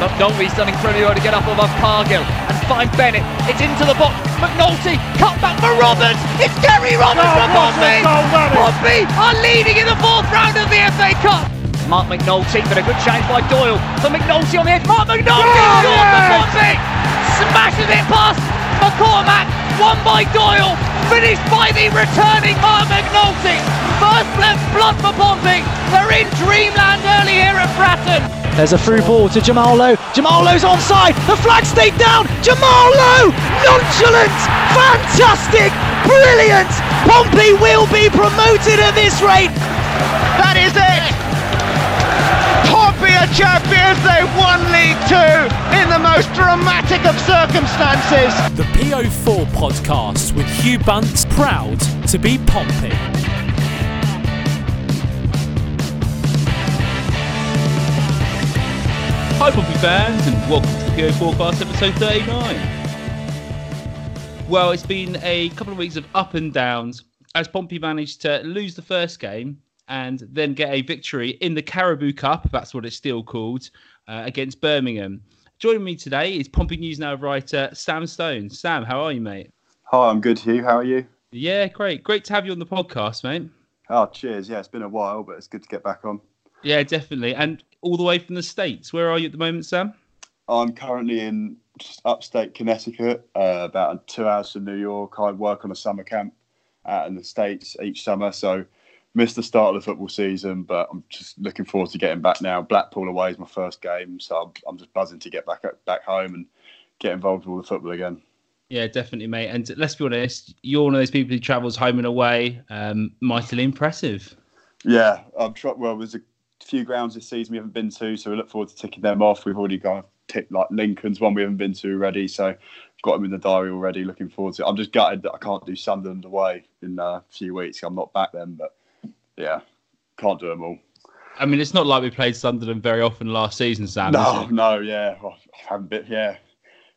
McNulty's done incredibly well to get up above Cargill and find Bennett. It's into the box. McNulty, cut back for Roberts. It's Gary Roberts Oh, for what a Pompey. goal that is. Pompey are leading in the fourth round of the FA Cup. Marc McNulty, but a good chance by Doyle. For McNulty on the edge. Marc McNulty Oh, yes. for Pompey. Smashes it past McCormack. Won by Doyle. Finished by the returning Marc McNulty. First left blood for Pompey. They're in dreamland early here at Fratton. There's a through ball to Jamal Lowe. Jamal Lowe's onside. The flag stayed down. Jamal Lowe, nonchalant, fantastic, brilliant. Pompey will be promoted at this rate. That is it! Pompey are champions, they won League Two in the most dramatic of circumstances. The PO4 podcast with Hugh Bunce, proud to be Pompey. Hi, Pompey fans, and welcome to the PO Forecast episode 39. Well, it's been a couple of weeks of up and downs as Pompey managed to lose the first game and then get a victory in the Carabao Cup, that's what it's still called, uh, against Birmingham. Joining me today is Pompey News Now writer Sam Stone. Sam, how are you, mate? Hi, I'm good, Hugh. How are you? Yeah, great. Great to have you on the podcast, mate. Oh, cheers. Yeah, it's been a while, but it's good to get back on. Yeah, definitely. And all the way from the States. Where are you at the moment, Sam? I'm currently in just upstate Connecticut, uh, about two hours from New York. I work on a summer camp out in the States each summer, so missed the start of the football season, but I'm just looking forward to getting back now. Blackpool away is my first game, so I'm, I'm just buzzing to get back back home and get involved with all the football again. Yeah, definitely, mate. And let's be honest, you're one of those people who travels home and away. Um, mightily impressive. Yeah, I'm try- well. There's a few grounds this season we haven't been to, so we look forward to ticking them off. We've already got ticked like Lincoln's one we haven't been to already, so got them in the diary already. Looking forward to it. I'm just gutted that I can't do Sunderland away in a few weeks. I'm not back then, but yeah, can't do them all. I mean, it's not like we played Sunderland very often last season, Sam. No, no, yeah, well, I haven't been. Yeah,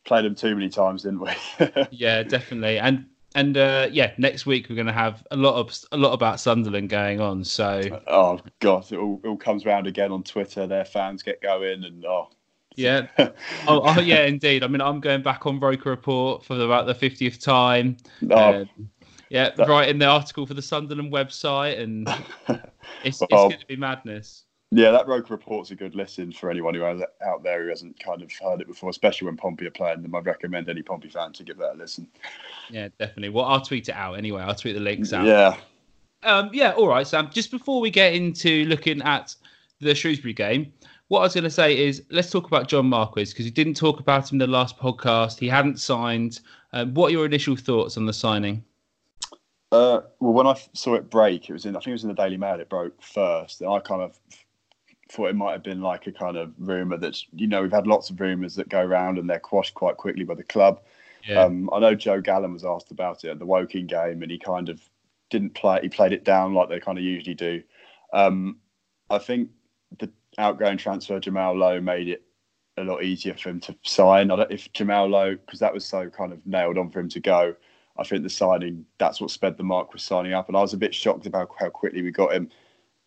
played them too many times, didn't we? Yeah, definitely. And and uh, yeah, next week we're going to have a lot of a lot about Sunderland going on. So oh god, it all, it all comes round again on Twitter. Their fans get going, and oh, yeah, oh, oh yeah, indeed. I mean, I'm going back on Roker Report for about the 50th time. oh, Um, yeah, That- writing the article for the Sunderland website, and it's, it's going to be madness. Yeah, that Roker report's a good listen for anyone who has out there who hasn't kind of heard it before, especially when Pompey are playing them. I'd recommend any Pompey fan to give that a listen. Yeah, definitely. Well, I'll tweet it out anyway. I'll tweet the links out. Yeah, Um, yeah, all right, Sam. Just before we get into looking at the Shrewsbury game, what I was going to say is let's talk about John Marquis because you didn't talk about him in the last podcast. He hadn't signed. Um, what are your initial thoughts on the signing? Uh, well, when I saw it break, it was in. I think it was in the Daily Mail. It broke first, and I kind of thought it might have been like a kind of rumor that's you know we've had lots of rumors that go around and they're quashed quite quickly by the club. Yeah, Um, I know Joe Gallen was asked about it at the Woking game, and he kind of didn't play. He played it down like they kind of usually do. Um, I think the outgoing transfer Jamal Lowe made it a lot easier for him to sign. I don't, if Jamal Lowe, because that was so kind of nailed on for him to go. I think the signing that's what sped the mark was signing up, and I was a bit shocked about how quickly we got him.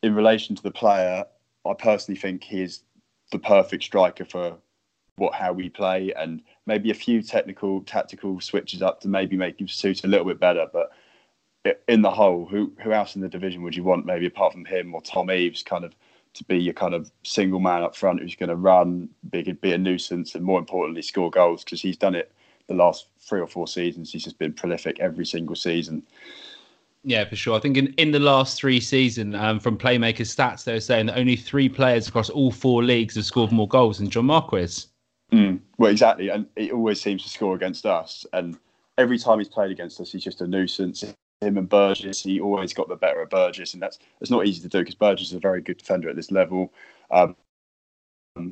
In relation to the player, I personally think he's the perfect striker for what how we play and maybe a few technical tactical switches up to maybe make him suit a little bit better but in the whole who who else in the division would you want maybe apart from him or Tom Eaves kind of to be your kind of single man up front who's going to run be, be a nuisance and more importantly score goals? Because he's done it the last three or four seasons. He's just been prolific every single season yeah, for sure. I think in, in the last three seasons, um, from Playmakers stats, they were saying that only three players across all four leagues have scored more goals than John Marquis. Mm, well, exactly, and he always seems to score against us. And every time he's played against us, he's just a nuisance. Him and Burgess, he always got the better of Burgess, and that's it's not easy to do because Burgess is a very good defender at this level. Um,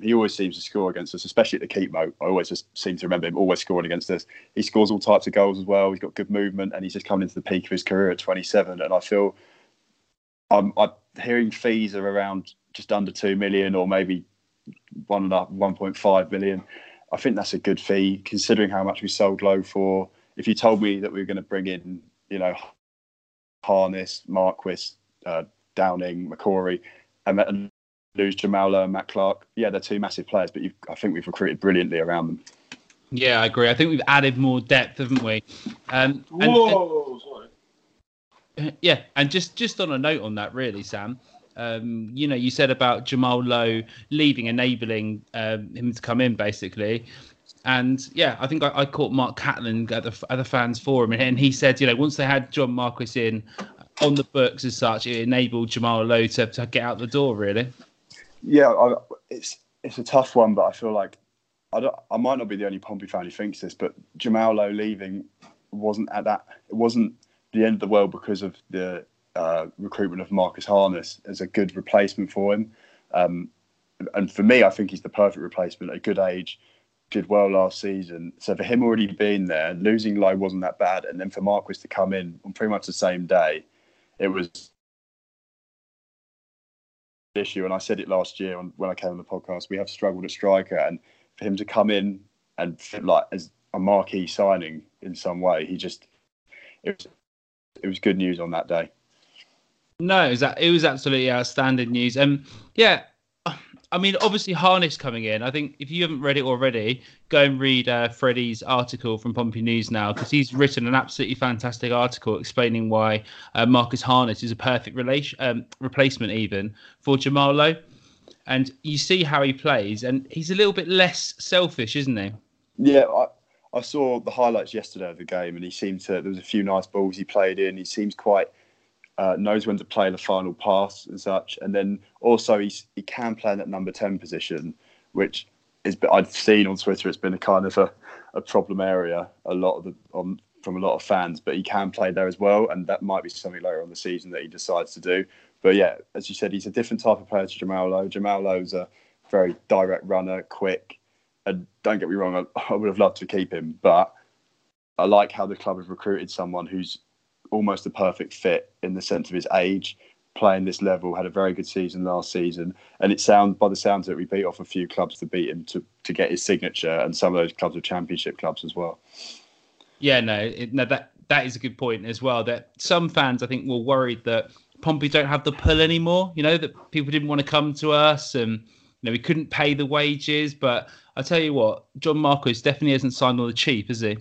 he always seems to score against us, especially at the Keepmoat. I always just seem to remember him always scoring against us. He scores all types of goals as well. He's got good movement, and he's just coming into the peak of his career at 27. And I feel I'm, I'm hearing fees are around just under two million, or maybe one and a half, 1.5 million. I think that's a good fee considering how much we sold Lowe for. If you told me that we were going to bring in, you know, Harness, Marquis, uh, Downing, McCrory, and, and lose Jamal Lowe and Matt Clarke. Yeah, they're two massive players, but I think we've recruited brilliantly around them. Yeah, I agree. I think we've added more depth, haven't we? Um, and, Whoa, sorry. Yeah, and just just on a note on that, really, Sam. Um, you know, you said about Jamal Lowe leaving, enabling um, him to come in, basically. And yeah, I think I, I caught Mark Catlin at the, at the fans forum, and he said, you know, once they had John Marquis in on the books as such, it enabled Jamal Lowe to, to get out the door, really. Yeah, I, it's it's a tough one, but I feel like I don't, I might not be the only Pompey fan who thinks this, but Jamal Lowe leaving wasn't at that. It wasn't the end of the world because of the uh, recruitment of Marcus Harness as a good replacement for him. Um, and for me, I think he's the perfect replacement. A good age, did well last season. So for him already being there, losing Lowe wasn't that bad. And then for Marquis to come in on pretty much the same day, it was issue. And I said it last year when I came on the podcast. We have struggled at striker, and for him to come in and like as a marquee signing in some way, he just it was it was good news on that day. No, it was, it was absolutely outstanding news. Um, yeah, I mean, obviously, Harness coming in. I think if you haven't read it already, go and read uh, Freddie's article from Pompey News now because he's written an absolutely fantastic article explaining why uh, Marcus Harness is a perfect relation, um, replacement, even for Jamal Lowe. And you see how he plays, and he's a little bit less selfish, isn't he? Yeah, I, I saw the highlights yesterday of the game, and he seemed to. There was a few nice balls he played in. He seems quite uh, knows when to play the final pass and such. And then also he's, he can play in that number 10 position, which is I've seen on Twitter. It's been a kind of a, a problem area a lot of the um, from a lot of fans, but he can play there as well, and that might be something later on the season that he decides to do. But yeah, as you said, he's a different type of player to Jamal Lowe. Jamal Lowe's a very direct runner, quick, and don't get me wrong, I, I would have loved to keep him, but I like how the club has recruited someone who's almost a perfect fit in the sense of his age, playing this level. Had a very good season last season, and it sounds by the sounds that we beat off a few clubs to beat him to to get his signature, and some of those clubs are championship clubs as well. Yeah, no, it, no, that that is a good point as well. That some fans, I think, were worried that Pompey don't have the pull anymore. You know that people didn't want to come to us, and you know we couldn't pay the wages. But I tell you what, John Marquis definitely hasn't signed on the cheap, has he?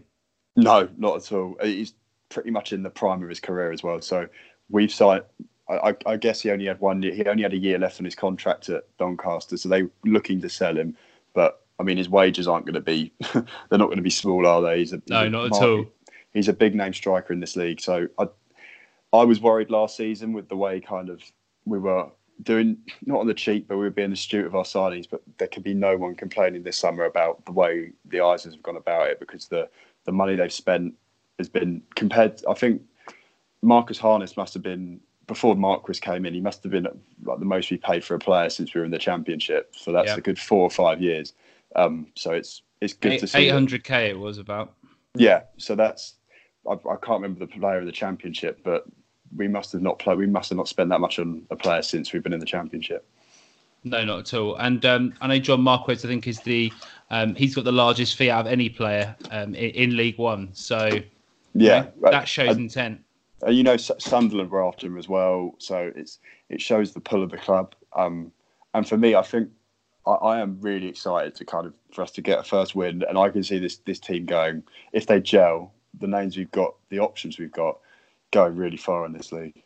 No, not at all. He's pretty much in the prime of his career as well. So we've signed. I, I, guess he only had one. Year, he only had a year left on his contract at Doncaster, so they are looking to sell him. But I mean, his wages aren't going to be. they're not going to be small, are they? He's a, he's no, not market, at all. He's a big name striker in this league. So I, I was worried last season with the way kind of we were doing not on the cheap, but we were being astute of our signings. But there could be no one complaining this summer about the way the Islanders have gone about it because the the money they've spent has been compared. I think Marcus Harness must have been before Marquis came in. He must have been like the most we paid for a player since we were in the championship. So that's a good four or five years. Um, so it's it's good Eight, to see. Eight hundred k it was about. Yeah, so that's I, I, can't remember the player of the championship, but we must have not played. We must have not spent that much on a player since we've been in the championship. No, not at all. And um, I know John Marquis, I think, is the um, he's got the largest fee out of any player um, in, in, League One. So yeah, right. that shows intent. Uh, you know, Sunderland were after him as well, so it's it shows the pull of the club. Um, and for me, I think I, I, am really excited to kind of for us to get a first win, and I can see this this team going if they gel. The names we've got, the options we've got, going really far in this league.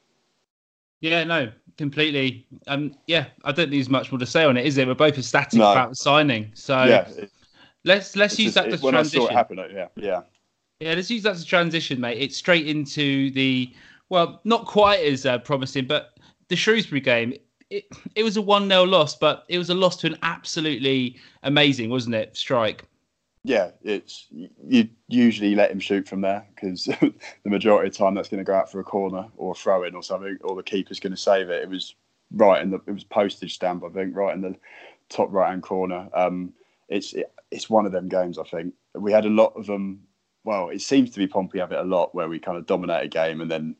Yeah, no, completely. Um, yeah, I don't think there's much more to say on it, is there? We're both ecstatic no. about signing, so yeah, let's let's use just, that as when transition. I saw it happen, yeah, yeah. Yeah, let's use that as a transition, mate. It's straight into the well, not quite as uh, promising, but the Shrewsbury game. It, it was a 1 0 loss, but it was a loss to an absolutely amazing, wasn't it? Strike. Yeah, it's you usually let him shoot from there because the majority of time that's going to go out for a corner or a throw in or something, or the keeper's going to save it. It was right in the it was postage stamp, I think, right in the top right hand corner. Um, it's it, it's one of them games. I think we had a lot of them well, it seems to be Pompey have it a lot where we kind of dominate a game and then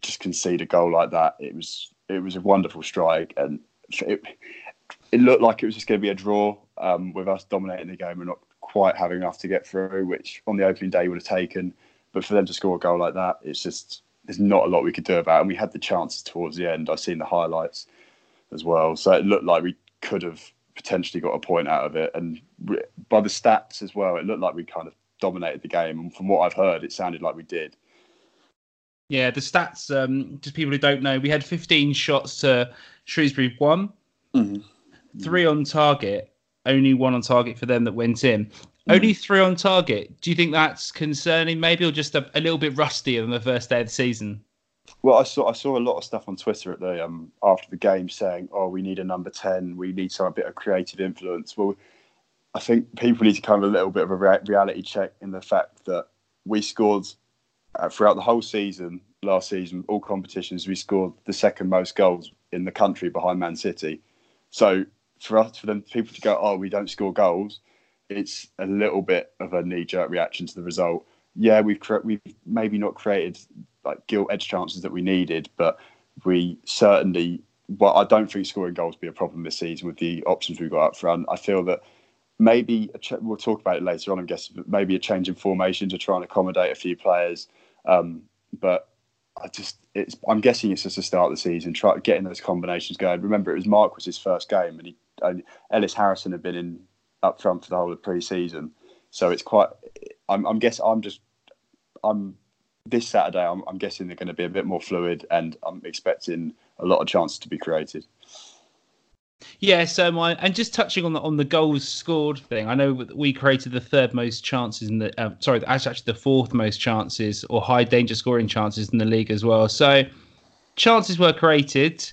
just concede a goal like that. It was it was a wonderful strike, and it it looked like it was just going to be a draw um, with us dominating the game and not quite having enough to get through, which on the opening day would have taken. But for them to score a goal like that, it's just there's not a lot we could do about. it. And we had the chances towards the end. I've seen the highlights. as well. So it looked like we could have potentially got a point out of it. And by the stats as well, it looked like we kind of dominated the game. And from what I've heard, it sounded like we did. Yeah, the stats, um, just people who don't know, we had 15 shots to Shrewsbury, one, Mhm. three on target, only one on target for them that went in. Only three on target. Do you think that's concerning, maybe, or just a, a little bit rustier than the first day of the season? Well, I saw I saw a lot of stuff on Twitter at the um, after the game saying, "Oh, we need a number ten. We need some bit of creative influence." Well, I think people need to kind of a little bit of a rea- reality check in the fact that we scored uh, throughout the whole season last season, all competitions, we scored the second most goals in the country behind Man City. So for us, for them people to go, "Oh, we don't score goals," it's a little bit of a knee jerk reaction to the result. Yeah, we've cre- we've maybe not created like gilt edge chances that we needed, but we certainly. Well, I don't think scoring goals will be a problem this season with the options we've got up front. I feel that maybe ch- we'll talk about it later on. I'm guessing, maybe a change in formation to try and accommodate a few players. Um, but I just, it's. I'm guessing it's just the start of the season. Try getting those combinations going. Remember, it was Mark was his first game, and he and Ellis Harrison had been in up front for the whole of pre-season. So it's quite. I'm, I'm guessing. I'm just. I'm this Saturday. I'm, I'm guessing they're going to be a bit more fluid, and I'm expecting a lot of chances to be created. Yeah, so my and just touching on the on the goals scored thing, I know we created the third most chances in the uh, sorry, actually the fourth most chances or high danger scoring chances in the league as well. So chances were created.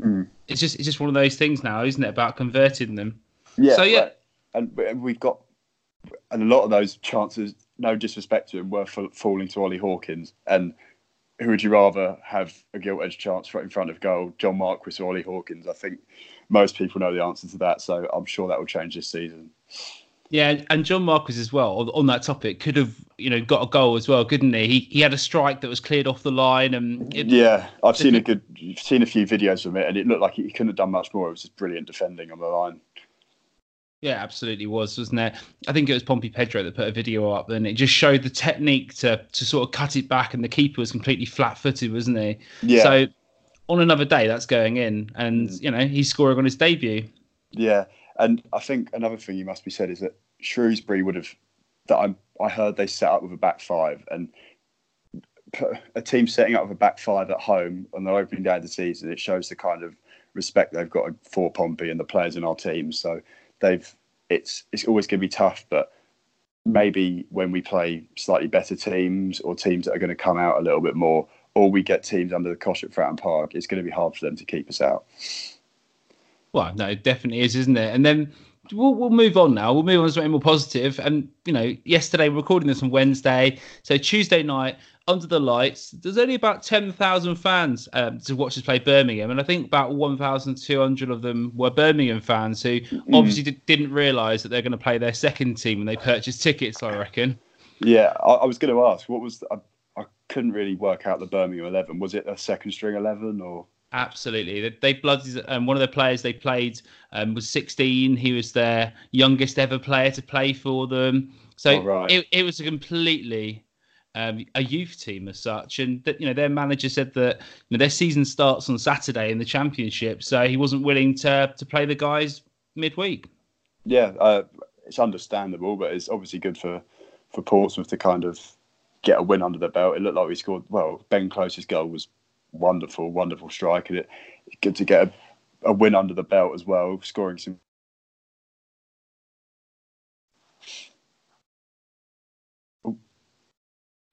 Mm. It's just it's just one of those things now, isn't it? About converting them. Yeah. So, yeah. right. and we- we've got, and a lot of those chances. No disrespect to him, were fa- falling to Ollie Hawkins. And who would you rather have a gilt edge chance right in front of goal, John Marquis or Ollie Hawkins? I think most people know the answer to that, so I'm sure that will change this season. Yeah, and John Marquis as well on, on that topic could have you know got a goal as well, couldn't he? He he had a strike that was cleared off the line, and it, Yeah, I've seen a good, seen a few videos from it, and it looked like he couldn't have done much more. It was just brilliant defending on the line. Yeah, absolutely was, wasn't it? I think it was Pompey Pedro that put a video up, and it just showed the technique to to sort of cut it back, and the keeper was completely flat-footed, wasn't he? Yeah, So on another day, that's going in, and mm. you know he's scoring on his debut. Yeah, and I think another thing you must be said is that Shrewsbury would have that I I heard they set up with a back five and a team setting up with a back five at home on the opening day of the season. It shows the kind of respect they've got for Pompey and the players in our team. So they've it's it's always going to be tough, but maybe when we play slightly better teams or teams that are going to come out a little bit more, or we get teams under the cosh at Fratton Park, it's going to be hard for them to keep us out. Well, no, it definitely is, isn't it? And then we'll we'll move on now. We'll move on to something more positive. And you know, yesterday we're recording this on Wednesday, so Tuesday night under the lights. There's only about ten thousand fans um, to watch us play Birmingham, and I think about one thousand two hundred of them were Birmingham fans who obviously did, didn't realise that they're going to play their second team when they purchased tickets. I reckon. Yeah, I, I was going to ask, what was the, I, I couldn't really work out the Birmingham eleven. Was it a second string eleven or? Absolutely. They, blooded um, one of the players they played um, was 16. He was their youngest ever player to play for them. So Oh, right. it, it was a completely um, a youth team as such. And that, you know, their manager said that you know, their season starts on Saturday in the championship. So he wasn't willing to to play the guys midweek. Yeah, uh, it's understandable, but it's obviously good for for Portsmouth to kind of get a win under their belt. It looked like we scored. Well, Ben Close's goal was wonderful, wonderful strike, and it it's good to get a, a win under the belt as well, scoring some.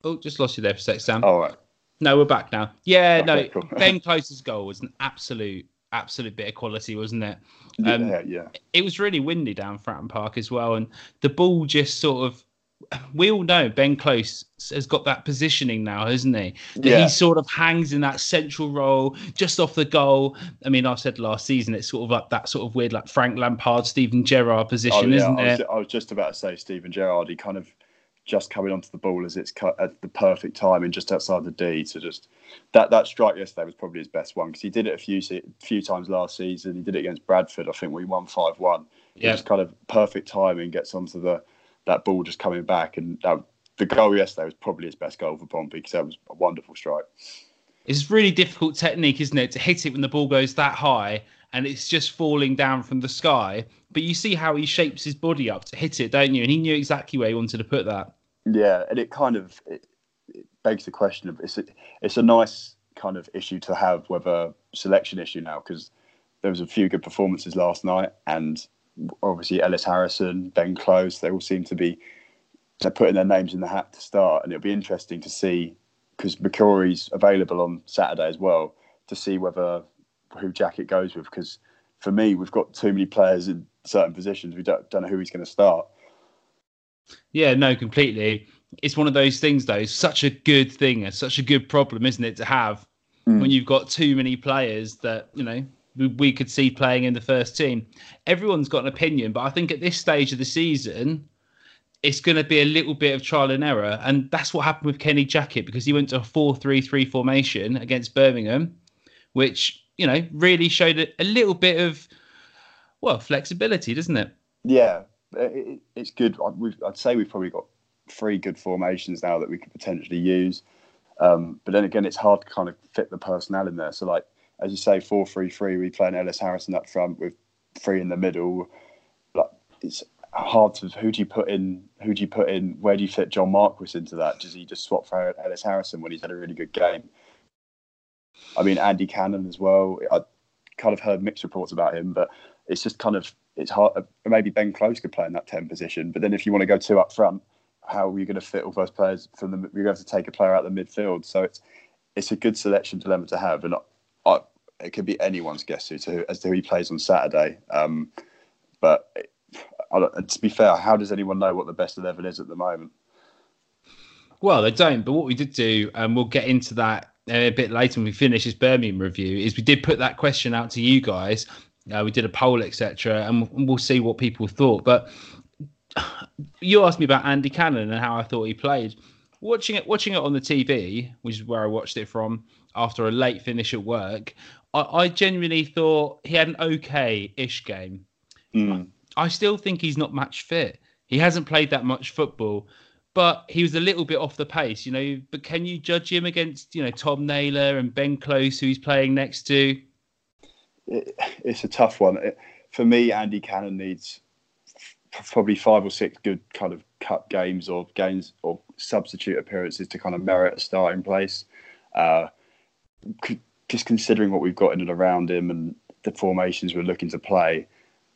Oh, just lost you there for a sec, Sam. All right. No, we're back now. Yeah, no, Okay, cool. Ben Close's goal was an absolute, absolute bit of quality, wasn't it? Um, yeah, yeah. it was really windy down Fratton Park as well, and the ball just sort of. We all know Ben Close has got that positioning now, hasn't he? That Yeah. he sort of hangs in that central role just off the goal. I mean, I said last season it's sort of like that sort of weird, like Frank Lampard, Steven Gerrard Oh, position, yeah, isn't I was, it? I was just about to say Steven Gerrard. He kind of just coming onto the ball as it's cut at the perfect timing, just outside the D. To just that that strike yesterday was probably his best one because he did it a few few times last season. He did it against Bradford. I think we won five one. Yeah. Just kind of perfect timing gets onto the that ball just coming back, and that, the goal yesterday was probably his best goal for Pompey because that was a wonderful strike. It's really difficult technique, isn't it, to hit it when the ball goes that high and it's just falling down from the sky. But you see how he shapes his body up to hit it, don't you? And he knew exactly where he wanted to put that. Yeah, and it kind of it, it begs the question of it's a, it's a nice kind of issue to have, whether selection issue now, because there was a few good performances last night, and obviously Ellis Harrison, Ben Close, they all seem to be putting their names in the hat to start, and it'll be interesting to see because McCrory's available on Saturday as well to see whether who Jackett goes with. Because for me, we've got too many players in certain positions. We don't, don't know who he's going to start. Yeah, no, completely. It's one of those things, though. It's Such a good thing, it's such a good problem, isn't it, to have mm. when you've got too many players that you know we could see playing in the first team. Everyone's got an opinion, but I think at this stage of the season, it's going to be a little bit of trial and error. And that's what happened with Kenny Jackett because he went to a 4 3 3 formation against Birmingham, which, you know, really showed a, little bit of, well, flexibility, doesn't it? Yeah, it, it's good. I'd say we've probably got three good formations now that we could potentially use. Um, but then again, it's hard to kind of fit the personnel in there. So, like, as you say, 4 3 3, we play an Ellis Harrison up front with three in the middle. Like, it's hard to who do you put in? Who do you put in? Where do you fit John Marquis into that? Does he just swap for Ellis Harrison when he's had a really good game? I mean, Andy Cannon as well. I kind of heard mixed reports about him, but it's just kind of it's hard. Maybe Ben Close could play in that ten position, but then if you want to go two up front, how are you going to fit all those players from the? You're going to have to take a player out of the midfield. So it's it's a good selection dilemma to have, and it could be anyone's guess as to, as to who he plays on Saturday. Um, but to be fair, how does anyone know what the best eleven is at the moment? Well, they don't. But what we did do, and we'll get into that a bit later when we finish this Birmingham review, is we did put that question out to you guys. Uh, we did a poll, etc., and we'll see what people thought. But you asked me about Andy Cannon and how I thought he played. Watching it, watching it on the TV, which is where I watched it from after a late finish at work. I, I genuinely thought he had an okay-ish game. Mm. I still think he's not match fit. He hasn't played that much football, but he was a little bit off the pace, you know. But can you judge him against, you know, Tom Naylor and Ben Close, who he's playing next to? it's a tough one. For me, Andy Cannon needs probably five or six good kind of cup games or games or substitute appearances to kind of merit a starting place. Uh, just considering what we've got in and around him and the formations we're looking to play,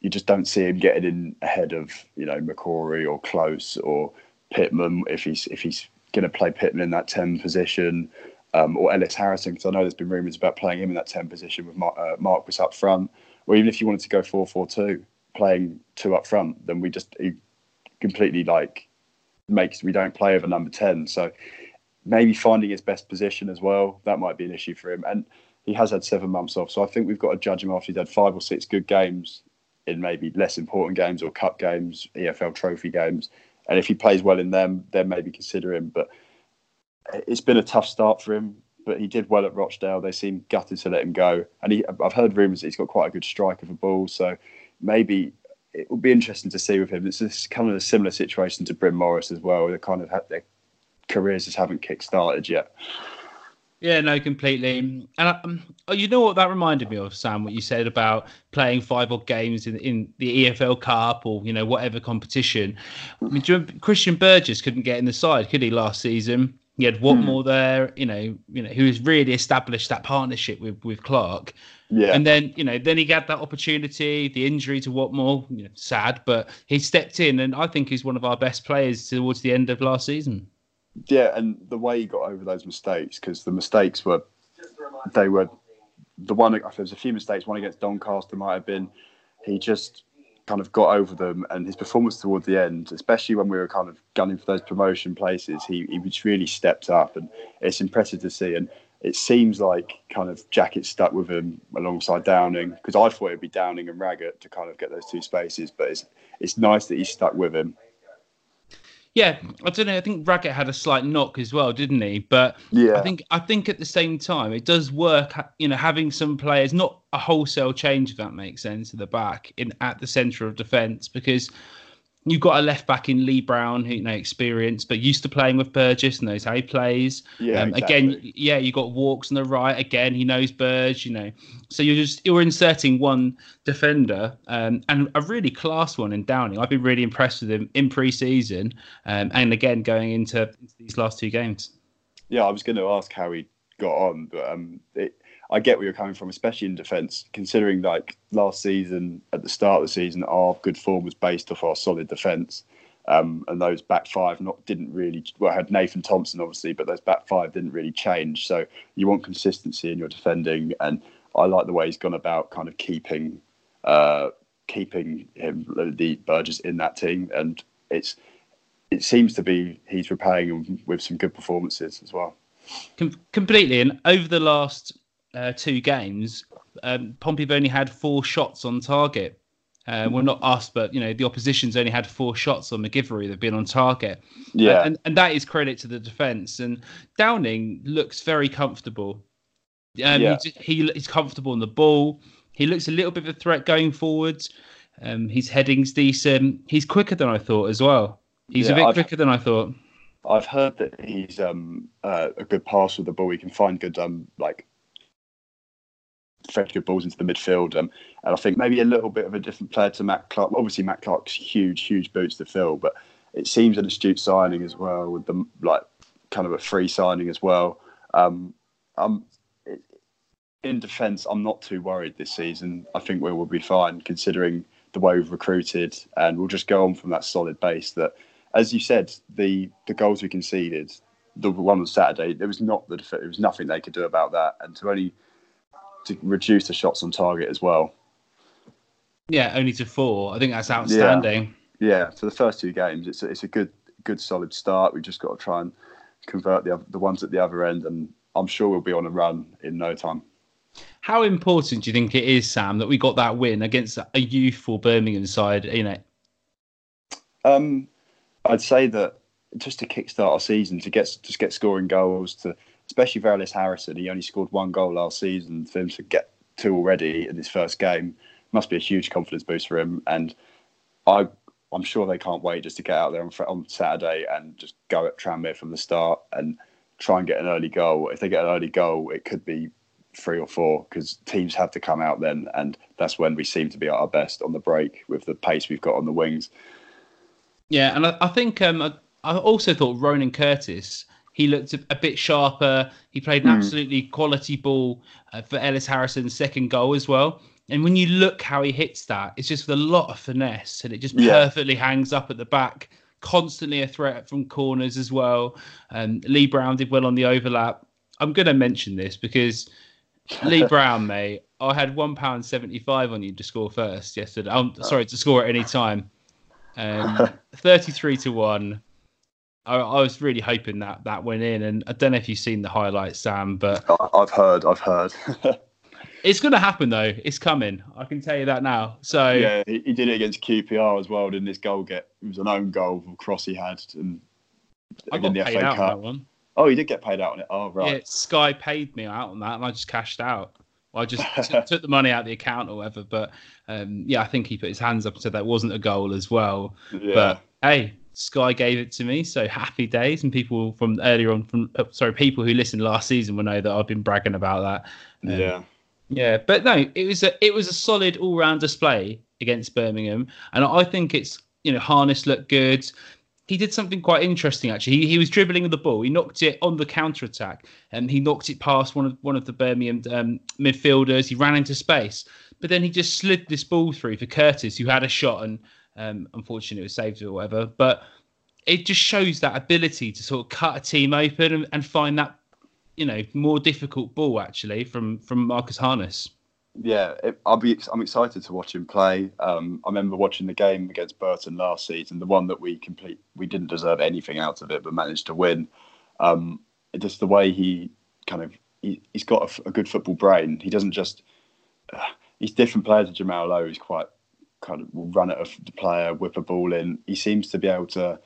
you just don't see him getting in ahead of you know McCrory or Close or Pitman if he's if he's going to play Pitman in that ten position. Um, or Ellis Harrison, because I know there's been rumours about playing him in that 10 position with Mark, uh, Marquis up front, or even if you wanted to go 4 4 2, playing two up front, then we just completely like makes we don't play over number 10. So maybe finding his best position as well, that might be an issue for him. And he has had seven months off. So I think we've got to judge him after he's had five or six good games in maybe less important games or cup games, EFL trophy games. And if he plays well in them, then maybe consider him. But it's been a tough start for him. But he did well at Rochdale. They seem gutted to let him go. And he, I've heard rumours that he's got quite a good strike of a ball. So maybe it will be interesting to see with him. It's kind of a similar situation to Bryn Morris as well. They kind of their careers just haven't kick started yet. Yeah, no, completely. And um, oh, you know what that reminded me of, Sam? What you said about playing five odd games in in the EFL Cup or you know whatever competition. I mean, Christian Burgess couldn't get in the side, could he? Last season, he had Whatmough hmm. there. You know, you know, who has really established that partnership with with Clarke. Yeah. And then you know, then he got that opportunity. The injury to Whatmough, you know, sad, but he stepped in, and I think he's one of our best players towards the end of last season yeah, and the way he got over those mistakes because the mistakes were they were the one. There was a few mistakes. One against Doncaster might have been. He just kind of got over them, and his performance towards the end, especially when we were kind of gunning for those promotion places, he he just really stepped up, and it's impressive to see. And it seems like kind of Jackett stuck with him alongside Downing because I thought it'd be Downing and Raggett to kind of get those two spaces, but it's it's nice that he stuck with him yeah, I don't know. I think Raggett had a slight knock as well, didn't he? But yeah. I think I think at the same time it does work. You know, having some players, not a wholesale change, if that makes sense, at the back in at the centre of defence, because You've got a left back in Lee Brown who you know experienced, but used to playing with Burgess, knows how he plays. Yeah, um, exactly. Again, yeah, you got Walkes on the right. Again, he knows Burge. You know, so you're just you're inserting one defender um, and a really class one in Downing. I've been really impressed with him in pre-season, um, and again going into, into these last two games. Yeah, I was going to ask how he got on, but um, it, I get where you're coming from, especially in defence, considering like last season, at the start of the season, our good form was based off our solid defence. Um, and those back five not didn't really well I had Nathan Thompson obviously, but those back five didn't really change. So you want consistency in your defending, and I like the way he's gone about kind of keeping uh, keeping him the Burgess in that team, and it's it seems to be he's repaying him with some good performances as well. Com- completely. And over the last uh, two games, um, Pompey have only had four shots on target. Uh, well, not us, but you know the opposition's only had four shots on MacGillivray. They've been on target. Yeah, Uh, and, and that is credit to the defence. And Downing looks very comfortable. Um, Yeah. he, he he's comfortable on the ball. He looks a little bit of a threat going forwards. Um, his heading's decent. He's quicker than I thought as well. He's Yeah, a bit I've- quicker than I thought. I've heard that he's um, uh, a good passer with the ball. He can find good um, like fetch good balls into the midfield. Um, and I think maybe a little bit of a different player to Matt Clarke. Obviously, Matt Clarke's huge, huge boots to fill, but it seems an astute signing as well with the like kind of a free signing as well. Um, um, it, in defence, I'm not too worried this season. I think we will be fine considering the way we've recruited, and we'll just go on from that solid base. That, as you said, the the goals we conceded, the one on Saturday, there was not the there was nothing they could do about that, and to only to reduce the shots on target as well. Yeah, only to four. I think that's outstanding. Yeah, for the first two games, it's a, it's a good good solid start. We've just got to try and convert the the ones at the other end, and I'm sure we'll be on a run in no time. How important do you think it is, Sam, that we got that win against a youthful Birmingham side? You know, Um, I'd say that just to kickstart our season, to get just get scoring goals, to especially for Ellis Harrison, he only scored one goal last season. For him to get two already in his first game must be a huge confidence boost for him. And I, I'm sure they can't wait just to get out there on, on Saturday and just go at Tranmere from the start and try and get an early goal. If they get an early goal, it could be three or four because teams have to come out then, and that's when we seem to be at our best on the break with the pace we've got on the wings. yeah, and I, I think um, I, I also thought Ronan Curtis. He looked a, a bit sharper. He played an absolutely quality ball uh, for Ellis Harrison's second goal as well. And when you look how he hits that, it's just with a lot of finesse, and it just Yeah. perfectly hangs up at the back. Constantly a threat from corners as well. Um, Lee Brown did well on the overlap. I'm going to mention this because Lee Brown, mate, I had one pound seventy-five on you to score first yesterday. I'm sorry to score at any time. Um, Thirty-three to one. I, I was really hoping that that went in, and I don't know if you've seen the highlights, Sam, but I- I've heard, I've heard. it's going to happen though. It's coming. I can tell you that now. So yeah, he, he did it against QPR as well. Didn't his goal get? It was an own goal, a cross he had, and I got the paid FA out on that one. Oh, he did get paid out on it. Oh, right. Yeah, Sky paid me out on that, and I just cashed out. I just t- took the money out of the account or whatever. But um, yeah, I think he put his hands up and said that wasn't a goal as well. Yeah. But hey, Sky gave it to me, so happy days. And people from earlier on, from uh, sorry, people who listened last season will know that I've been bragging about that. Um, yeah. yeah, but no, it was a it was a solid all round display against Birmingham, and I think it's you know Harness looked good. He did something quite interesting actually. He, he was dribbling the ball. He knocked it on the counter attack, and he knocked it past one of one of the Birmingham um, midfielders. He ran into space, but then he just slid this ball through for Curtis, who had a shot, and um, unfortunately it was saved or whatever. But it just shows that ability to sort of cut a team open and, and find that you know more difficult ball actually from from Marcus Harness. Yeah, it, I'll be. I'm excited to watch him play. Um, I remember watching the game against Burton last season, the one that we complete. We didn't deserve anything out of it, but managed to win. Um, just the way he kind of he, he's got a a, good football brain. He doesn't just. Uh, he's different player to Jamal Lowe. He's quite kind of will run at a the player, whip a ball in. He seems to be able to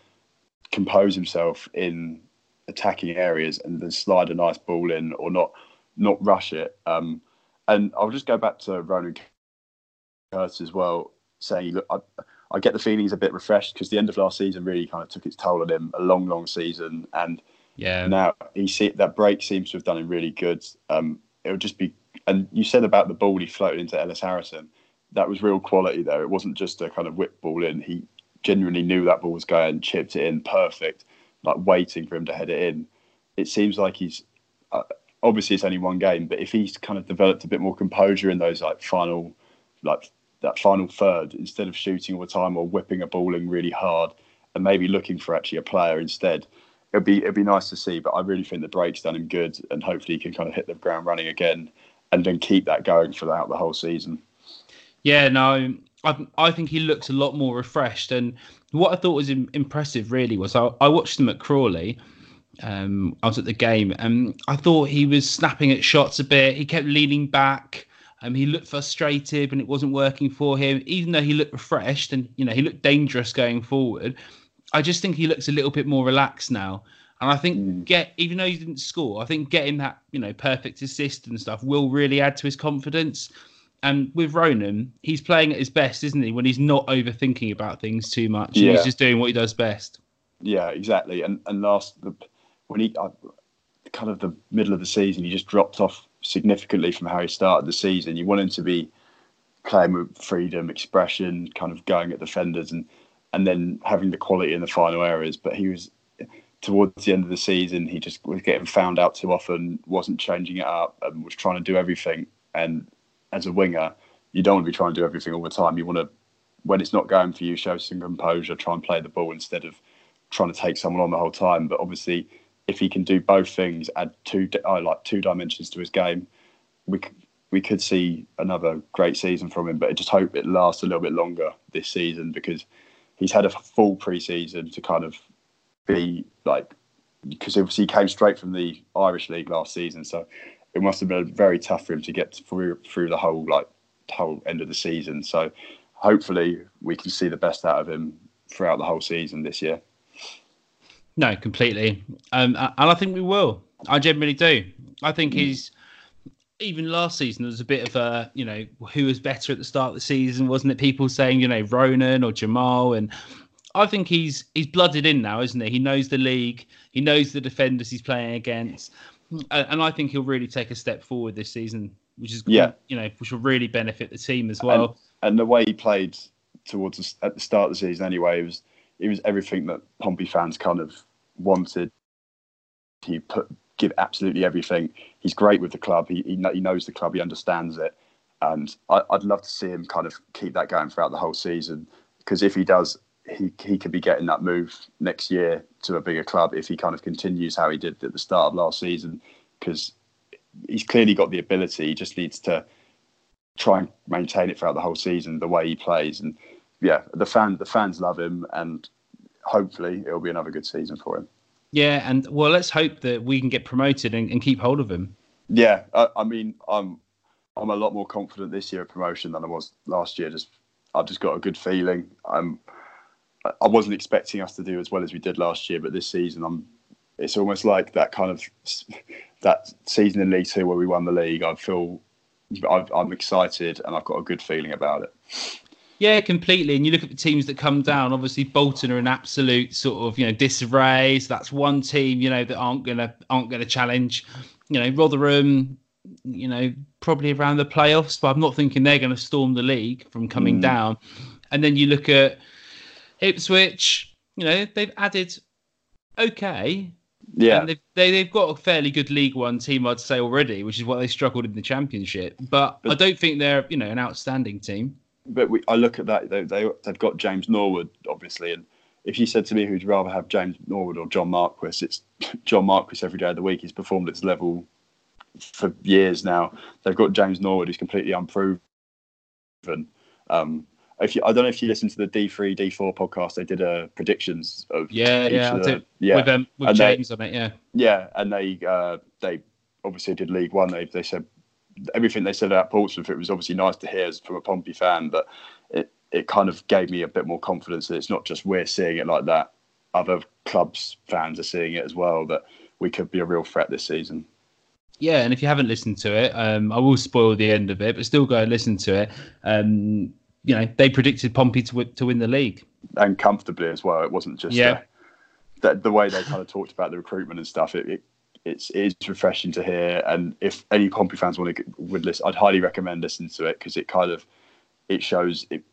compose himself in attacking areas and then slide a nice ball in or not not rush it. Um, and I'll just go back to Ronan Curtis as well, saying, look, I, I get the feeling he's a bit refreshed because the end of last season really kind of took its toll on him. A long, long season, and yeah, now he see that break seems to have done him really good. Um, it would just be, and you said about the ball he floated into Ellis Harrison. That was real quality there. It wasn't just a kind of whip ball in. He genuinely knew that ball was going, chipped it in perfect, like waiting for him to head it in. It seems like he's uh, obviously it's only one game, but if he's kind of developed a bit more composure in those like final, like that final third, instead of shooting all the time or whipping a ball in really hard, and maybe looking for actually a player instead, it'd be it'd be nice to see. But I really think the break's done him good, and hopefully he can kind of hit the ground running again, and then keep that going throughout the whole season. Yeah, no, I I think he looks a lot more refreshed, and what I thought was impressive really was I, I watched him at Crawley um, I was at the game, and I thought he was snapping at shots a bit. He kept leaning back. Um, he looked frustrated and it wasn't working for him, even though he looked refreshed and you know he looked dangerous going forward. I just think he looks a little bit more relaxed now. And I think mm. get even though he didn't score, I think getting that you know perfect assist and stuff will really add to his confidence. And with Ronan, he's playing at his best, isn't he? When he's not overthinking about things too much, yeah. he's just doing what he does best. Yeah, exactly. And and last the when he uh, kind of the middle of the season, he just dropped off significantly from how he started the season. You want him to be playing with freedom, expression, kind of going at defenders, and and then having the quality in the final areas. But he was towards the end of the season, he just was getting found out too often, wasn't changing it up, and was trying to do everything. And as a winger, you don't want to be trying to do everything all the time. You want to, when it's not going for you, show some composure, try and play the ball instead of trying to take someone on the whole time. But obviously, if he can do both things, add two uh, like two dimensions to his game, we we could see another great season from him. But I just hope it lasts a little bit longer this season because he's had a full preseason to kind of be like because obviously he came straight from the Irish League last season, so it must have been very tough for him to get through through the whole like whole end of the season. So hopefully we can see the best out of him throughout the whole season this year. No, completely. Um, and I think we will. I generally do. I think mm. he's even last season there was a bit of a you know who was better at the start of the season, wasn't it? People saying you know Ronan or Jamal, and I think he's he's blooded in now, isn't he? He knows the league, he knows the defenders he's playing against, and I think he'll really take a step forward this season, which is yeah, you know, which will really benefit the team as well. And, and the way he played towards the, at the start of the season, anyway, it was it was everything that Pompey fans kind of wanted. He put give absolutely everything. He's great with the club. He he, he knows the club. He understands it, and I, would love to see him kind of keep that going throughout the whole season. Because if he does, he he could be getting that move next year to a bigger club if he kind of continues how he did at the start of last season. Because he's clearly got the ability. He just needs to try and maintain it throughout the whole season the way he plays and yeah, the fan the fans love him, and hopefully it'll be another good season for him. Yeah, and well, let's hope that we can get promoted and, and keep hold of him. Yeah, I, I, mean, I'm I'm a lot more confident this year of promotion than I was last year. Just I've just got a good feeling. I'm I wasn't expecting us to do as well as we did last year, but this season I'm. It's almost like that kind of that season in League Two where we won the league. I feel i am excited and I've got a good feeling about it. Yeah, completely. And you look at the teams that come down. Obviously, Bolton are an absolute sort of you know disarray. So that's one team you know that aren't gonna aren't gonna challenge. You know, Rotherham. You know, probably around the playoffs, but I'm not thinking they're going to storm the league from coming mm. down. And then you look at Ipswich. You know, they've added okay. Yeah, and they've they, have they have got a fairly good League One team, I'd say already, which is what they struggled in the Championship. But, but I don't think they're you know an outstanding team but we, I look at that they, they they've got James Norwood obviously, and if you said to me who'd rather have James Norwood or John Marquis, it's John Marquis every day of the week. He's performed at his level for years now. They've got James Norwood, who's completely unproven. Um, if you, I don't know if you listened to the D three D four podcast, they did a uh, predictions of yeah yeah of the, yeah with um, with and James they, on it yeah yeah and they uh, they obviously did League One. They they said everything they said about Portsmouth, it was obviously nice to hear from a Pompey fan, but it, it kind of gave me a bit more confidence that it's not just we're seeing it like that. Other clubs fans are seeing it as well, that we could be a real threat this season. Yeah, and if you haven't listened to it, um, I will spoil the end of it, but still go and listen to it. Um, you know they predicted Pompey to win, to win the league and comfortably as well. It wasn't just Yeah. uh, the, the way they kind of talked about the recruitment and stuff. It, it it's it is refreshing to hear. And if any Pompey fans want to would listen, I'd highly recommend listening to it because it kind of it shows it.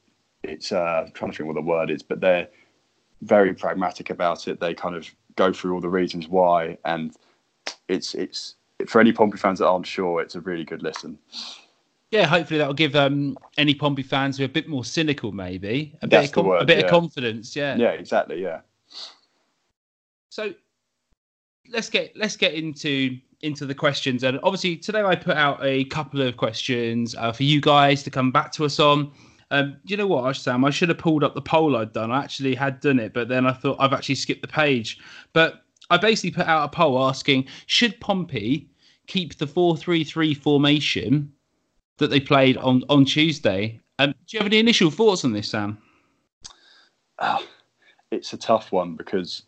It's uh, I'm trying to think what the word is, but they're very pragmatic about it. They kind of go through all the reasons why, and it's it's for any Pompey fans that aren't sure, it's a really good listen. Yeah hopefully that will give um any Pompey fans who are a bit more cynical maybe a bit of com- a bit yeah. of confidence yeah Yeah, exactly. Yeah. So let's get let's get into into the questions. And obviously today I put out a couple of questions uh, for you guys to come back to us on. Um, you know what, Sam? I should have pulled up the poll I'd done. I actually had done it, but then I thought I've actually skipped the page. But I basically put out a poll asking should Pompey keep the four three three formation that they played on on Tuesday? Um, do you have any initial thoughts on this, Sam? Ah, it's a tough one because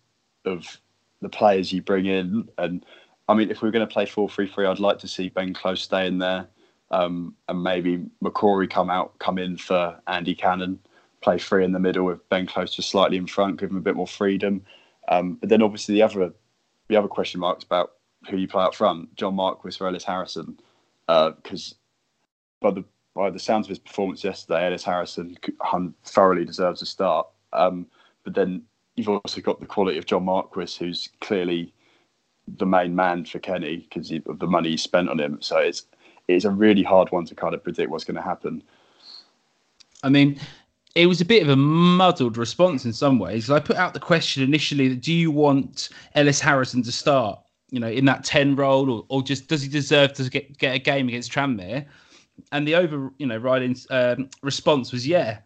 of the players you bring in. And I mean, if we are going to play 4 3 3, I'd like to see Ben Close stay in there um, and maybe McCrory come out, come in for Andy Cannon, play three in the middle with Ben Close just slightly in front, give him a bit more freedom. Um, but then obviously the other the other question marks about who you play up front, John Marquis or Ellis Harrison, because by the by the sounds of his performance yesterday, Ellis Harrison thoroughly deserves a start. Um, but then you've also got the quality of John Marquis, who's clearly the main man for Kenny because of the money he spent on him. So it's it's a really hard one to kind of predict what's going to happen. I mean, it was a bit of a muddled response in some ways. I put out the question initially: Do you want Ellis Harrison to start? You know, in that ten role, or, or just does he deserve to get get a game against Tranmere? And the over, you know, riding um, response was yeah.